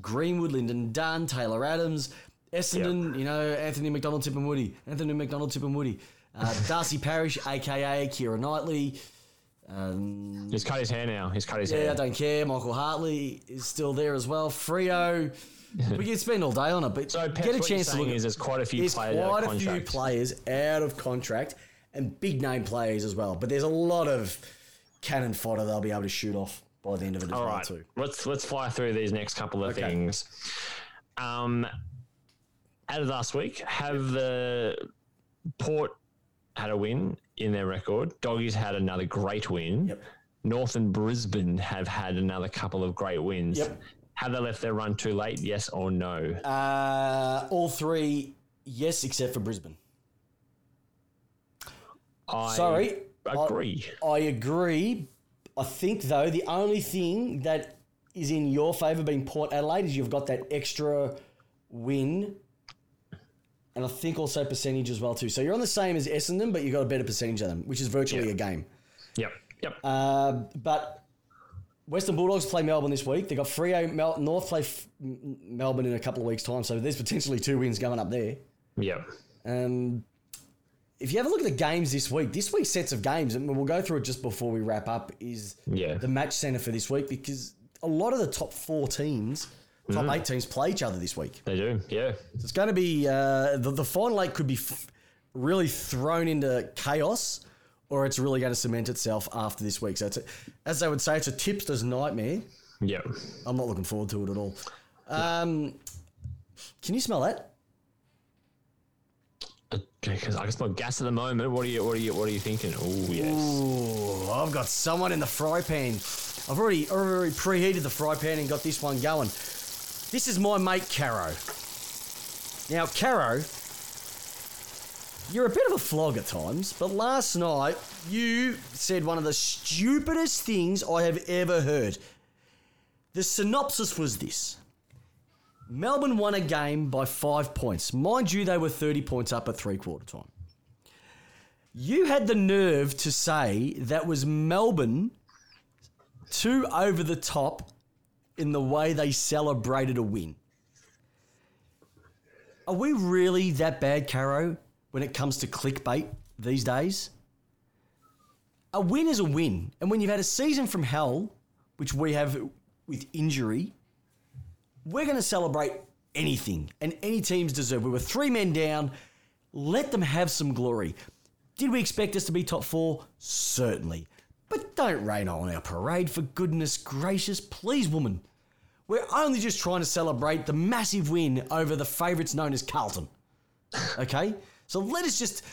Speaker 1: Greenwood, Lyndon Dunn, Taylor Adams, Essendon. You know Anthony McDonald, Tip and Woody. Anthony McDonald, Tip and Woody. Uh, Darcy Parish, aka Keira Knightley. Um,
Speaker 2: He's cut his hair now. He's cut his
Speaker 1: yeah, I don't care. Michael Hartley is still there as well. Frio. We can spend all day on it, but
Speaker 2: So, Peps,
Speaker 1: get a chance to look.
Speaker 2: is there's quite a few players
Speaker 1: quite a few players out of contract and big name players as well. But there's a lot of cannon fodder they'll be able to shoot off. by the end of it as
Speaker 2: All
Speaker 1: well
Speaker 2: right,
Speaker 1: too.
Speaker 2: let's let's fly through these next couple of
Speaker 1: Okay.
Speaker 2: things. Um, out of last week, have the Port had a win in their record. Doggies had another great win.
Speaker 1: Yep.
Speaker 2: North and Brisbane have had another couple of great wins.
Speaker 1: Yep.
Speaker 2: Have they left their run too late? Yes or no?
Speaker 1: Uh, all three, yes, except for Brisbane.
Speaker 2: I
Speaker 1: Sorry,
Speaker 2: agree.
Speaker 1: I agree. I think though the only thing that is in your favour being Port Adelaide is you've got that extra win, and I think also percentage as well too. So you're on the same as Essendon, but you've got a better percentage of them, which is virtually
Speaker 2: Yeah.
Speaker 1: a game.
Speaker 2: Yep. Yep.
Speaker 1: Uh, but Western Bulldogs play Melbourne this week. They got Freo Mel- North play F- Melbourne in a couple of weeks' time. So there's potentially two wins going up there.
Speaker 2: yep.
Speaker 1: Um, if you have a look at the games this week, this week's sets of games, and we'll go through it just before we wrap up, is
Speaker 2: Yeah.
Speaker 1: the match centre for this week because a lot of the top four teams, top eight teams, play each other this week.
Speaker 2: They do. Yeah.
Speaker 1: So it's going to be uh, the, the final eight could be f- really thrown into chaos, or it's really going to cement itself after this week. So it's a, as they would say, it's a tipster's nightmare.
Speaker 2: Yeah,
Speaker 1: I'm not looking forward to it at all. Um, can you smell that?
Speaker 2: Because I can smell gas at the moment. What are you? What are you? What are you thinking? Oh yes.
Speaker 1: Ooh, I've got someone in the fry pan. I've already already preheated the fry pan and got this one going. This is my mate Caro. Now, Caro, you're a bit of a flog at times, but last night you said one of the stupidest things I have ever heard. The synopsis was this. Melbourne won a game by five points. Mind you, they were 30 points up at three quarter time. You had the nerve to say that was Melbourne too over the top in the way they celebrated a win. Are we really that bad, Caro, when it comes to clickbait these days? A win is a win. And when you've had a season from hell, which we have with injury, we're going to celebrate anything. And any teams deserve. We were three men down. Let them have some glory. Did we expect us to be top four? Certainly. But don't rain on our parade, for goodness gracious. Please, woman. We're only just trying to celebrate the massive win over the favourites known as Carlton. Okay? So let us just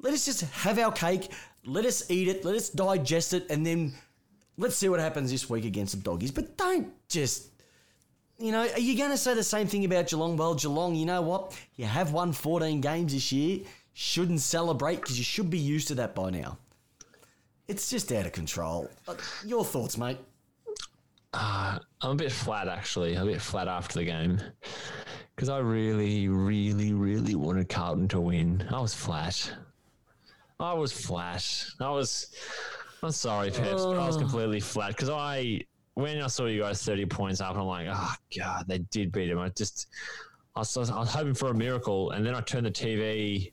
Speaker 1: let us just have our cake, let us eat it, let us digest it, and then let's see what happens this week against the doggies. But don't just you know, are you going to say the same thing about Geelong? Well, Geelong, you know what? You have won 14 games this year. Shouldn't celebrate because you should be used to that by now. It's just out of control. Uh, Your thoughts, mate?
Speaker 2: I'm a bit flat actually. A bit flat after the game because I really, really, really wanted Carlton to win. I was flat. I was flat. I was. I'm sorry, Peps. but I was completely flat because I when I saw you guys 30 points up, I'm like, oh god, they did beat him. I just. I was, I was hoping for a miracle, and then I turned the TV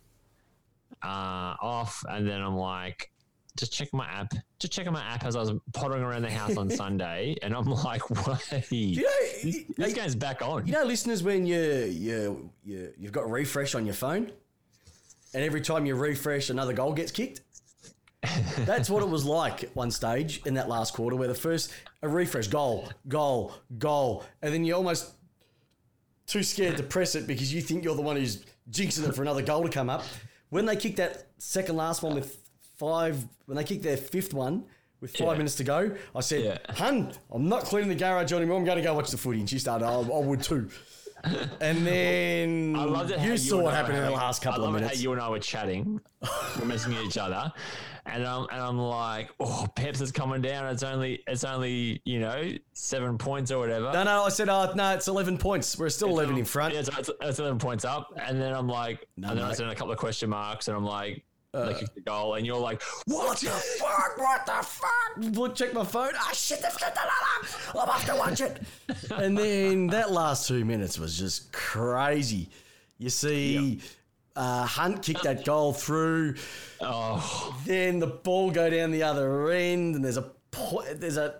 Speaker 2: uh, off, and then I'm like, just check my app, just checking my app as I was pottering around the house on Sunday, and I'm like, wait,
Speaker 1: You know,
Speaker 2: this, this game's back on.
Speaker 1: you know, listeners, when you you you you've got refresh on your phone, and every time you refresh, another goal gets kicked. That's what it was like at one stage in that last quarter, where the first a refresh, goal, goal, goal, and then you're almost too scared to press it because you think you're the one who's jinxing it for another goal to come up. When they kicked that second last one with five, when they kicked their fifth one with five
Speaker 2: Yeah.
Speaker 1: minutes to go, I said,
Speaker 2: Yeah.
Speaker 1: "Hun, I'm not cleaning the garage anymore. I'm going to go watch the footy." And she started, "I, I would too." And then
Speaker 2: I loved it.
Speaker 1: you saw
Speaker 2: and
Speaker 1: what happened in the last couple
Speaker 2: I
Speaker 1: of
Speaker 2: love it
Speaker 1: minutes.
Speaker 2: How you and I were chatting, we're messaging each other, and I'm and I'm like, oh, Peps is coming down. It's only it's only you know seven points or whatever.
Speaker 1: no, no, I said, "Oh, no, it's 11 points. We're still 11 in front."
Speaker 2: Yeah, it's, it's, it's eleven points up, and then I'm like, and then I
Speaker 1: mate.
Speaker 2: sent a couple of question marks, and I'm like.
Speaker 1: Uh,
Speaker 2: they kicked the goal, and you're like,
Speaker 1: What the fuck? What the fuck? Look, check my phone. Ah, shit, they've got the I'm off to watch it. and then that last two minutes was just crazy. You see uh, Hunt kick that goal through.
Speaker 2: oh,
Speaker 1: Then the ball go down the other end, and there's a there's a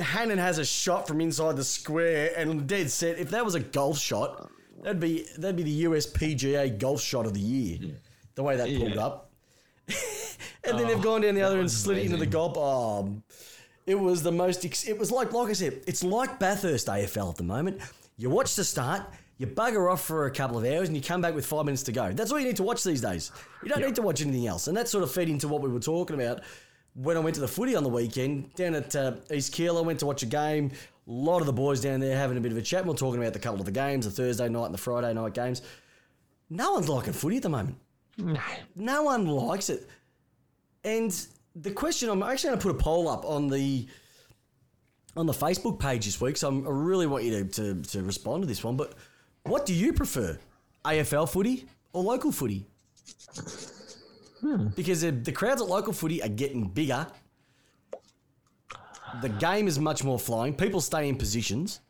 Speaker 1: Hannan has a shot from inside the square, and dead set. If that was a golf shot, that'd be that'd be the USPGA golf shot of the year. The way that pulled
Speaker 2: Yeah.
Speaker 1: up, and then they've gone down the other and slid it into the gob. Oh, It was the most. Ex- it was like, like I said, it's like Bathurst AFL at the moment. You watch the start, you bugger off for a couple of hours, and you come back with five minutes to go. That's all you need to watch these days. You don't need to watch anything else. And that sort of fed into what we were talking about when I went to the footy on the weekend down at uh, East I Went to watch a game. A lot of the boys down there having a bit of a chat. We're talking about the couple of the games, the Thursday night and the Friday night games. No one's liking footy at the moment.
Speaker 2: No.
Speaker 1: No one likes it. And the question, I'm actually going to put a poll up on the on the Facebook page this week. So I'm, I really want you to, to, to respond to this one. But what do you prefer, AFL footy or local footy? Because the, the crowds at local footy are getting bigger. The game is much more flying. People stay in positions.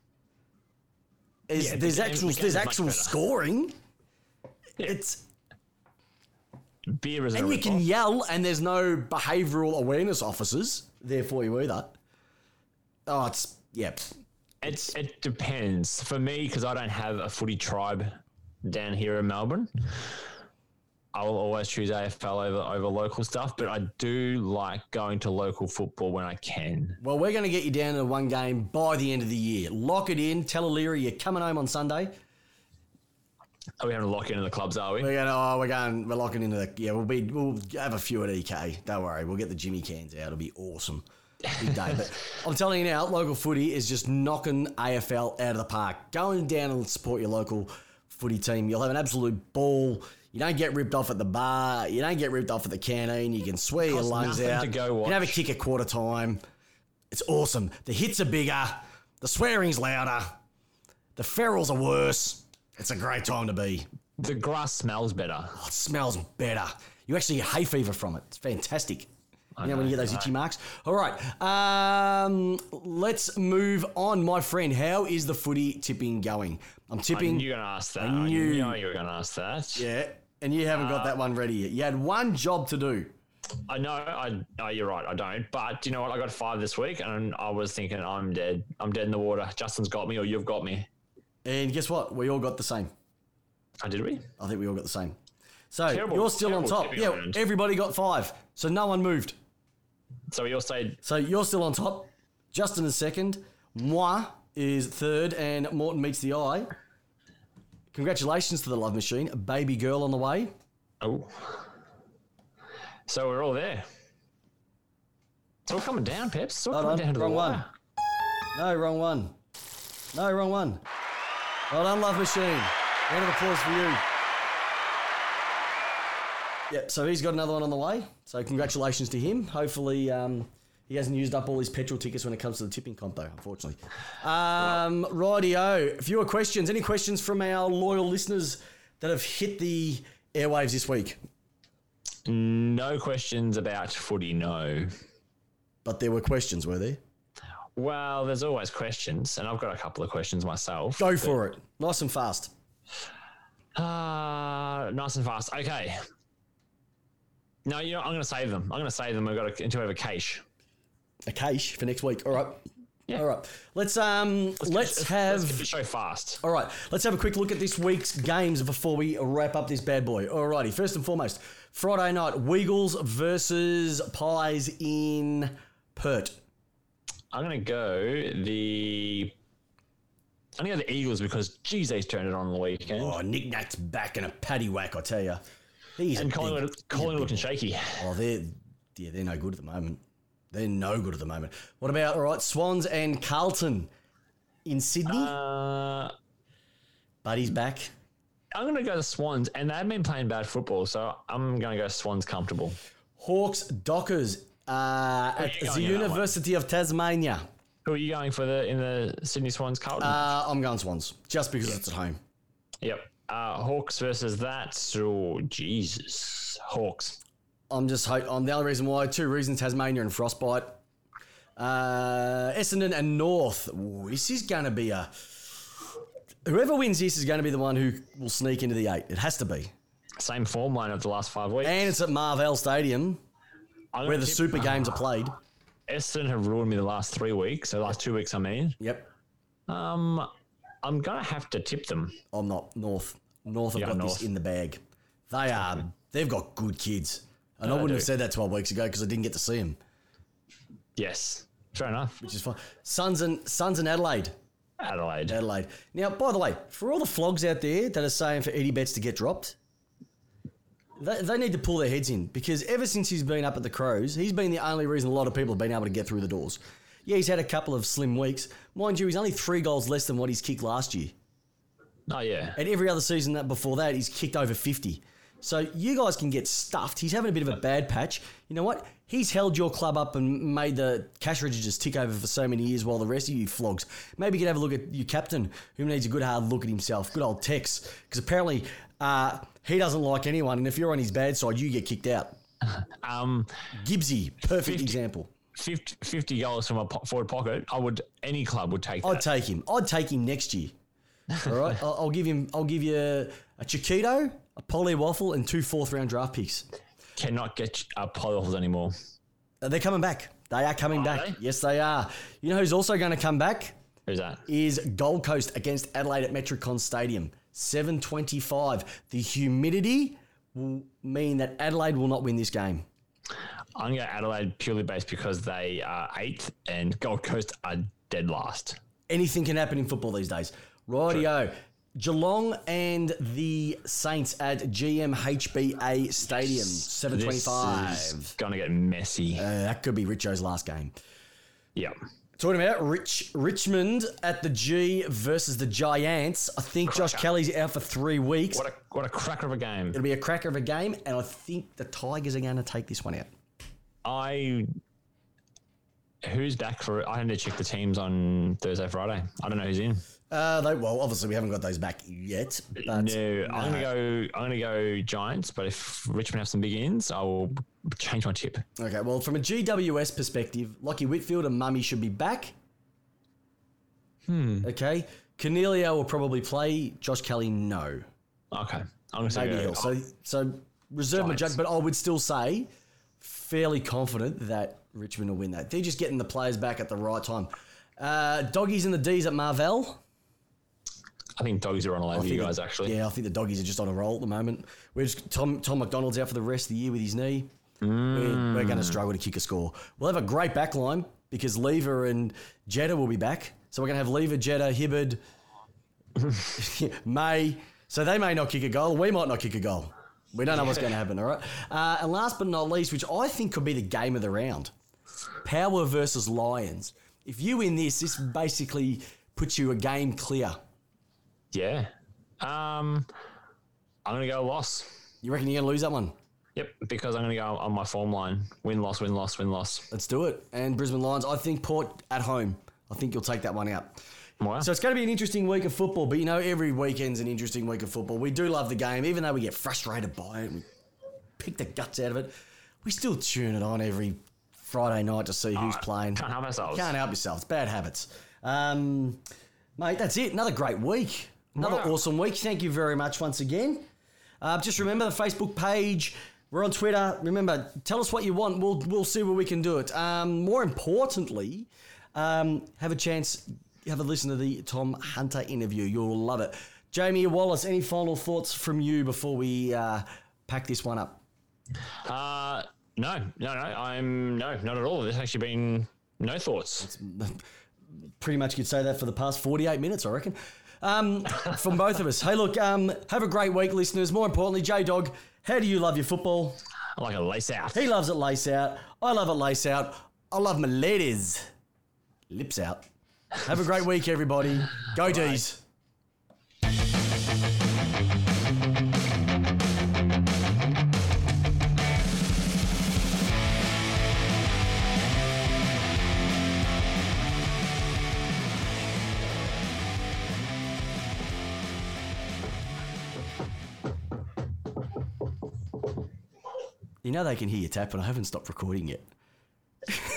Speaker 1: There's,
Speaker 2: Yeah, the game-
Speaker 1: actual
Speaker 2: the
Speaker 1: there's actual scoring.
Speaker 2: Yeah.
Speaker 1: It's
Speaker 2: Beer is a
Speaker 1: and you can yell, and there's no behavioural awareness officers there for you either. Oh, it's yeah.
Speaker 2: It's it depends for me because I don't have a footy tribe down here in Melbourne. I will always choose AFL over over local stuff, but I do like going to local football when I can.
Speaker 1: Well, we're going to get you down to one game by the end of the year. Lock it in. Tell O'Leary you're coming home on Sunday.
Speaker 2: Are we having a lock in into the clubs? Are we?
Speaker 1: We're going. Oh, we're going. We're locking into the. Yeah, we'll be. We'll have a few at EK. Don't worry. We'll get the Jimmy cans out. It'll be awesome. Big day. But I'm telling you now, local footy is just knocking AFL out of the park. Going down and support your local footy team. You'll have an absolute ball. You don't get ripped off at the bar. You don't get ripped off at the canteen. You can swear your lungs out.
Speaker 2: to go
Speaker 1: You can have a kick at quarter time. It's awesome. The hits are bigger. The swearing's louder. The ferals are worse. It's a great time to be.
Speaker 2: The grass smells better.
Speaker 1: Oh, it smells better. You actually get hay fever from it. It's fantastic. You know, when you get those itchy marks. All right, um, let's move on, my friend. How is the footy tipping going? I'm tipping.
Speaker 2: You're going to ask that. I
Speaker 1: knew- I
Speaker 2: knew you were going to ask that.
Speaker 1: yeah, and you haven't got that one ready yet. You had one job to do.
Speaker 2: I know. I no, you're right. I don't. But do you know what? I got five this week, and I was thinking, I'm dead. I'm dead in the water. Justin's got me, or you've got me.
Speaker 1: And guess what? We all got the same.
Speaker 2: Oh, did we?
Speaker 1: I think we all got the same. So
Speaker 2: Terrible-
Speaker 1: you're still on top. Yeah,
Speaker 2: round.
Speaker 1: everybody got five. So no one moved.
Speaker 2: So you'll say
Speaker 1: So you're still on top. Justin is second. Moi is third, and Morton meets the eye. Congratulations to the Love Machine. A baby girl on the way.
Speaker 2: Oh. So we're all there. It's all coming down, Peps. It's all coming down to
Speaker 1: wrong
Speaker 2: the
Speaker 1: one.
Speaker 2: wire.
Speaker 1: No, wrong one. No, wrong one. Well done, Love Machine. Round of applause for you. Yep, so he's got another one on the way. So congratulations to him. Hopefully, um, he hasn't used up all his petrol tickets when it comes to the tipping comp, though, unfortunately. Um, rightio. Fewer questions. Any questions from our loyal listeners that have hit the airwaves this week?
Speaker 2: No questions about footy, no.
Speaker 1: But there were questions, were there?
Speaker 2: Well, there's always questions, and I've got a couple of questions myself.
Speaker 1: Go for it. Nice and fast.
Speaker 2: Uh, nice and fast. Okay. No, you know, I'm going to save them. I'm going to save them. We've got a, until we have a cache.
Speaker 1: A cache for next week. All right.
Speaker 2: Yeah.
Speaker 1: All right. Let's um let's, have
Speaker 2: Let's get the show fast.
Speaker 1: All right, let's have a quick look at this week's games before we wrap up this bad boy. Alrighty, first and foremost, Friday night, Weagles versus Pies in Perth.
Speaker 2: I'm going to go the. I'm to go the Eagles because, geez, turned it on the weekend.
Speaker 1: Oh, Nick Nat's back in a paddy whack, I tell you. He's
Speaker 2: and Collingwood,
Speaker 1: big,
Speaker 2: Collingwood looking shaky.
Speaker 1: Oh, they're yeah, they're no good at the moment. They're no good at the moment. What about all right, Swans and Carlton in Sydney?
Speaker 2: Uh,
Speaker 1: Buddy's back.
Speaker 2: I'm going to go the Swans, and they've been playing bad football, so I'm going to go Swans comfortable.
Speaker 1: Hawks Dockers uh, at the
Speaker 2: going in that one?
Speaker 1: University of Tasmania.
Speaker 2: Who are you going for the in the Sydney Swans, Carlton?
Speaker 1: Uh, I'm going Swans just because it's at home.
Speaker 2: yep. Uh, Hawks versus that. Oh, Jesus. Hawks.
Speaker 1: I'm just hope. I'm the only reason why. Two reasons: Tasmania and frostbite. Uh, Essendon and North. Ooh, this is going to be a. Whoever wins this is going to be the one who will sneak into the eight. It has to be,
Speaker 2: Same form line of the last five weeks.
Speaker 1: and it's at Marvel Stadium where the
Speaker 2: tip-
Speaker 1: Super Games are played.
Speaker 2: Essendon have ruined me the last three weeks. So the last two weeks, I mean.
Speaker 1: Yep.
Speaker 2: Um, I'm gonna have to tip them.
Speaker 1: I'm not North. North have
Speaker 2: Yeah,
Speaker 1: got
Speaker 2: North.
Speaker 1: this in the bag. They are. They've got good kids, and I wouldn't have said that 12 weeks ago because I didn't get to see them.
Speaker 2: Yes. Fair enough.
Speaker 1: which is fine. Suns and Suns and Adelaide.
Speaker 2: Adelaide.
Speaker 1: Adelaide. Now, by the way, for all the flogs out there that are saying for Eddie Betts to get dropped, they, they need to pull their heads in because ever since he's been up at the Crows, he's been the only reason a lot of people have been able to get through the doors. Yeah, he's had a couple of slim weeks. Mind you, he's only three goals less than what he's kicked last year.
Speaker 2: Oh yeah.
Speaker 1: And every other season that before that, he's kicked over 50. So you guys can get stuffed. He's having a bit of a bad patch. You know what? He's held your club up and made the cash registers tick over for so many years while the rest of you flogs. Maybe you could have a look at your captain, who needs a good hard look at himself. Good old Tex. Because apparently uh, he doesn't like anyone. And if you're on his bad side, you get kicked out.
Speaker 2: Um,
Speaker 1: Gibbsy, perfect
Speaker 2: 50.
Speaker 1: example.
Speaker 2: 50, 50 goals from a po- forward pocket. I would. Any club would take
Speaker 1: I'd
Speaker 2: that.
Speaker 1: take him. I'd take him next year. All right, I'll, I'll give him. I'll give you a, a Chiquito, a Polly Waffle, and two fourth round draft picks.
Speaker 2: Cannot get uh, waffles anymore.
Speaker 1: They're coming back. They are coming
Speaker 2: Are
Speaker 1: back.
Speaker 2: they?
Speaker 1: Yes, they are. You know who's also going to come back?
Speaker 2: Who's that?
Speaker 1: Is Gold Coast against Adelaide at Metricon Stadium. 725. The humidity will mean that Adelaide will not win this game.
Speaker 2: I'm going to go Adelaide purely based because they are eighth and Gold Coast are dead last.
Speaker 1: Anything can happen in football these days. Rightio. Geelong and the Saints at GMHBA Stadium.
Speaker 2: This
Speaker 1: 725.
Speaker 2: is going to get messy.
Speaker 1: Uh, that could be Richo's last game.
Speaker 2: yeah.
Speaker 1: Talking about Rich Richmond at the G versus the Giants. I think Josh Kelly's out for three weeks.
Speaker 2: What a what a cracker of a game.
Speaker 1: It'll be a cracker of a game, and I think the Tigers are going to take this one out.
Speaker 2: I who's back for I had to check the teams on Thursday, Friday. I don't know who's in.
Speaker 1: Uh, they, well, obviously we haven't got those back yet. But
Speaker 2: no, I'm gonna go. I'm gonna go Giants. But if Richmond have some big ins, I will change my chip.
Speaker 1: Okay, well, from a GWS perspective, Lachie Whitfield and Mummy should be back. Hmm. Okay, Cornelio will probably play. Josh Kelly, no.
Speaker 2: Okay, I'm gonna say
Speaker 1: Maybe
Speaker 2: go-
Speaker 1: he'll. So, so reserve my
Speaker 2: Giants.
Speaker 1: judgment, but I would still say fairly confident that Richmond will win that. They're just getting the players back at the right time. Uh, doggies and the D's at Marvel.
Speaker 2: I think doggies are on all over you guys.
Speaker 1: the-
Speaker 2: Actually,
Speaker 1: Yeah, I think the doggies are just on a roll at the moment. We're just Tom Tom McDonald's out for the rest of the year with his knee. We're, we're going to struggle to kick a score. We'll have a great back line because Lever and Jetta will be back. So we're going to have Lever, Jetta, Hibbard, May. So they may not kick a goal. We might not kick a goal. We don't know what's going to happen, all right? Uh, and last but not least, which I think could be the game of the round Power versus Lions. If you win this, this basically puts you a game clear.
Speaker 2: Yeah. Um, I'm gonna go loss.
Speaker 1: You reckon you're going to lose that one?
Speaker 2: Yep, because I'm gonna go on my form line: win, loss, win, loss, win, loss.
Speaker 1: Let's do it. And Brisbane Lions, I think Port at home. I think you'll take that one out.
Speaker 2: Wow.
Speaker 1: So it's going to be an interesting week of football, but you know, every weekend's an interesting week of football. We do love the game, even though we get frustrated by it, we pick the guts out of it. We still tune it on every Friday night to see who's playing.
Speaker 2: Can't help ourselves.
Speaker 1: Can't help yourself. It's bad habits. Um, mate, that's it. Another great week. Another
Speaker 2: Wow.
Speaker 1: awesome week. Thank you very much once again. Uh, just remember the Facebook page. We're on Twitter. Remember, tell us what you want. We'll we'll see where we can do it. Um, more importantly, um, have a chance, have a listen to the Tom Hunter interview. You'll love it. Jamie Wallace, any final thoughts from you before we uh, pack this one up?
Speaker 2: Uh, no, no, no. I'm no, not at all. There's actually been no thoughts.
Speaker 1: pretty much you could say that for the past 48 minutes, I reckon. Um, from both of us. Hey, look, um, have a great week, listeners. More importantly, J Dog, how do you love your football?
Speaker 2: I like a lace out.
Speaker 1: He loves it lace out. I love it lace out. I love my ladies. Lips out. Have a great week, everybody. Go D's. You know they can hear you tapping. I haven't stopped recording yet.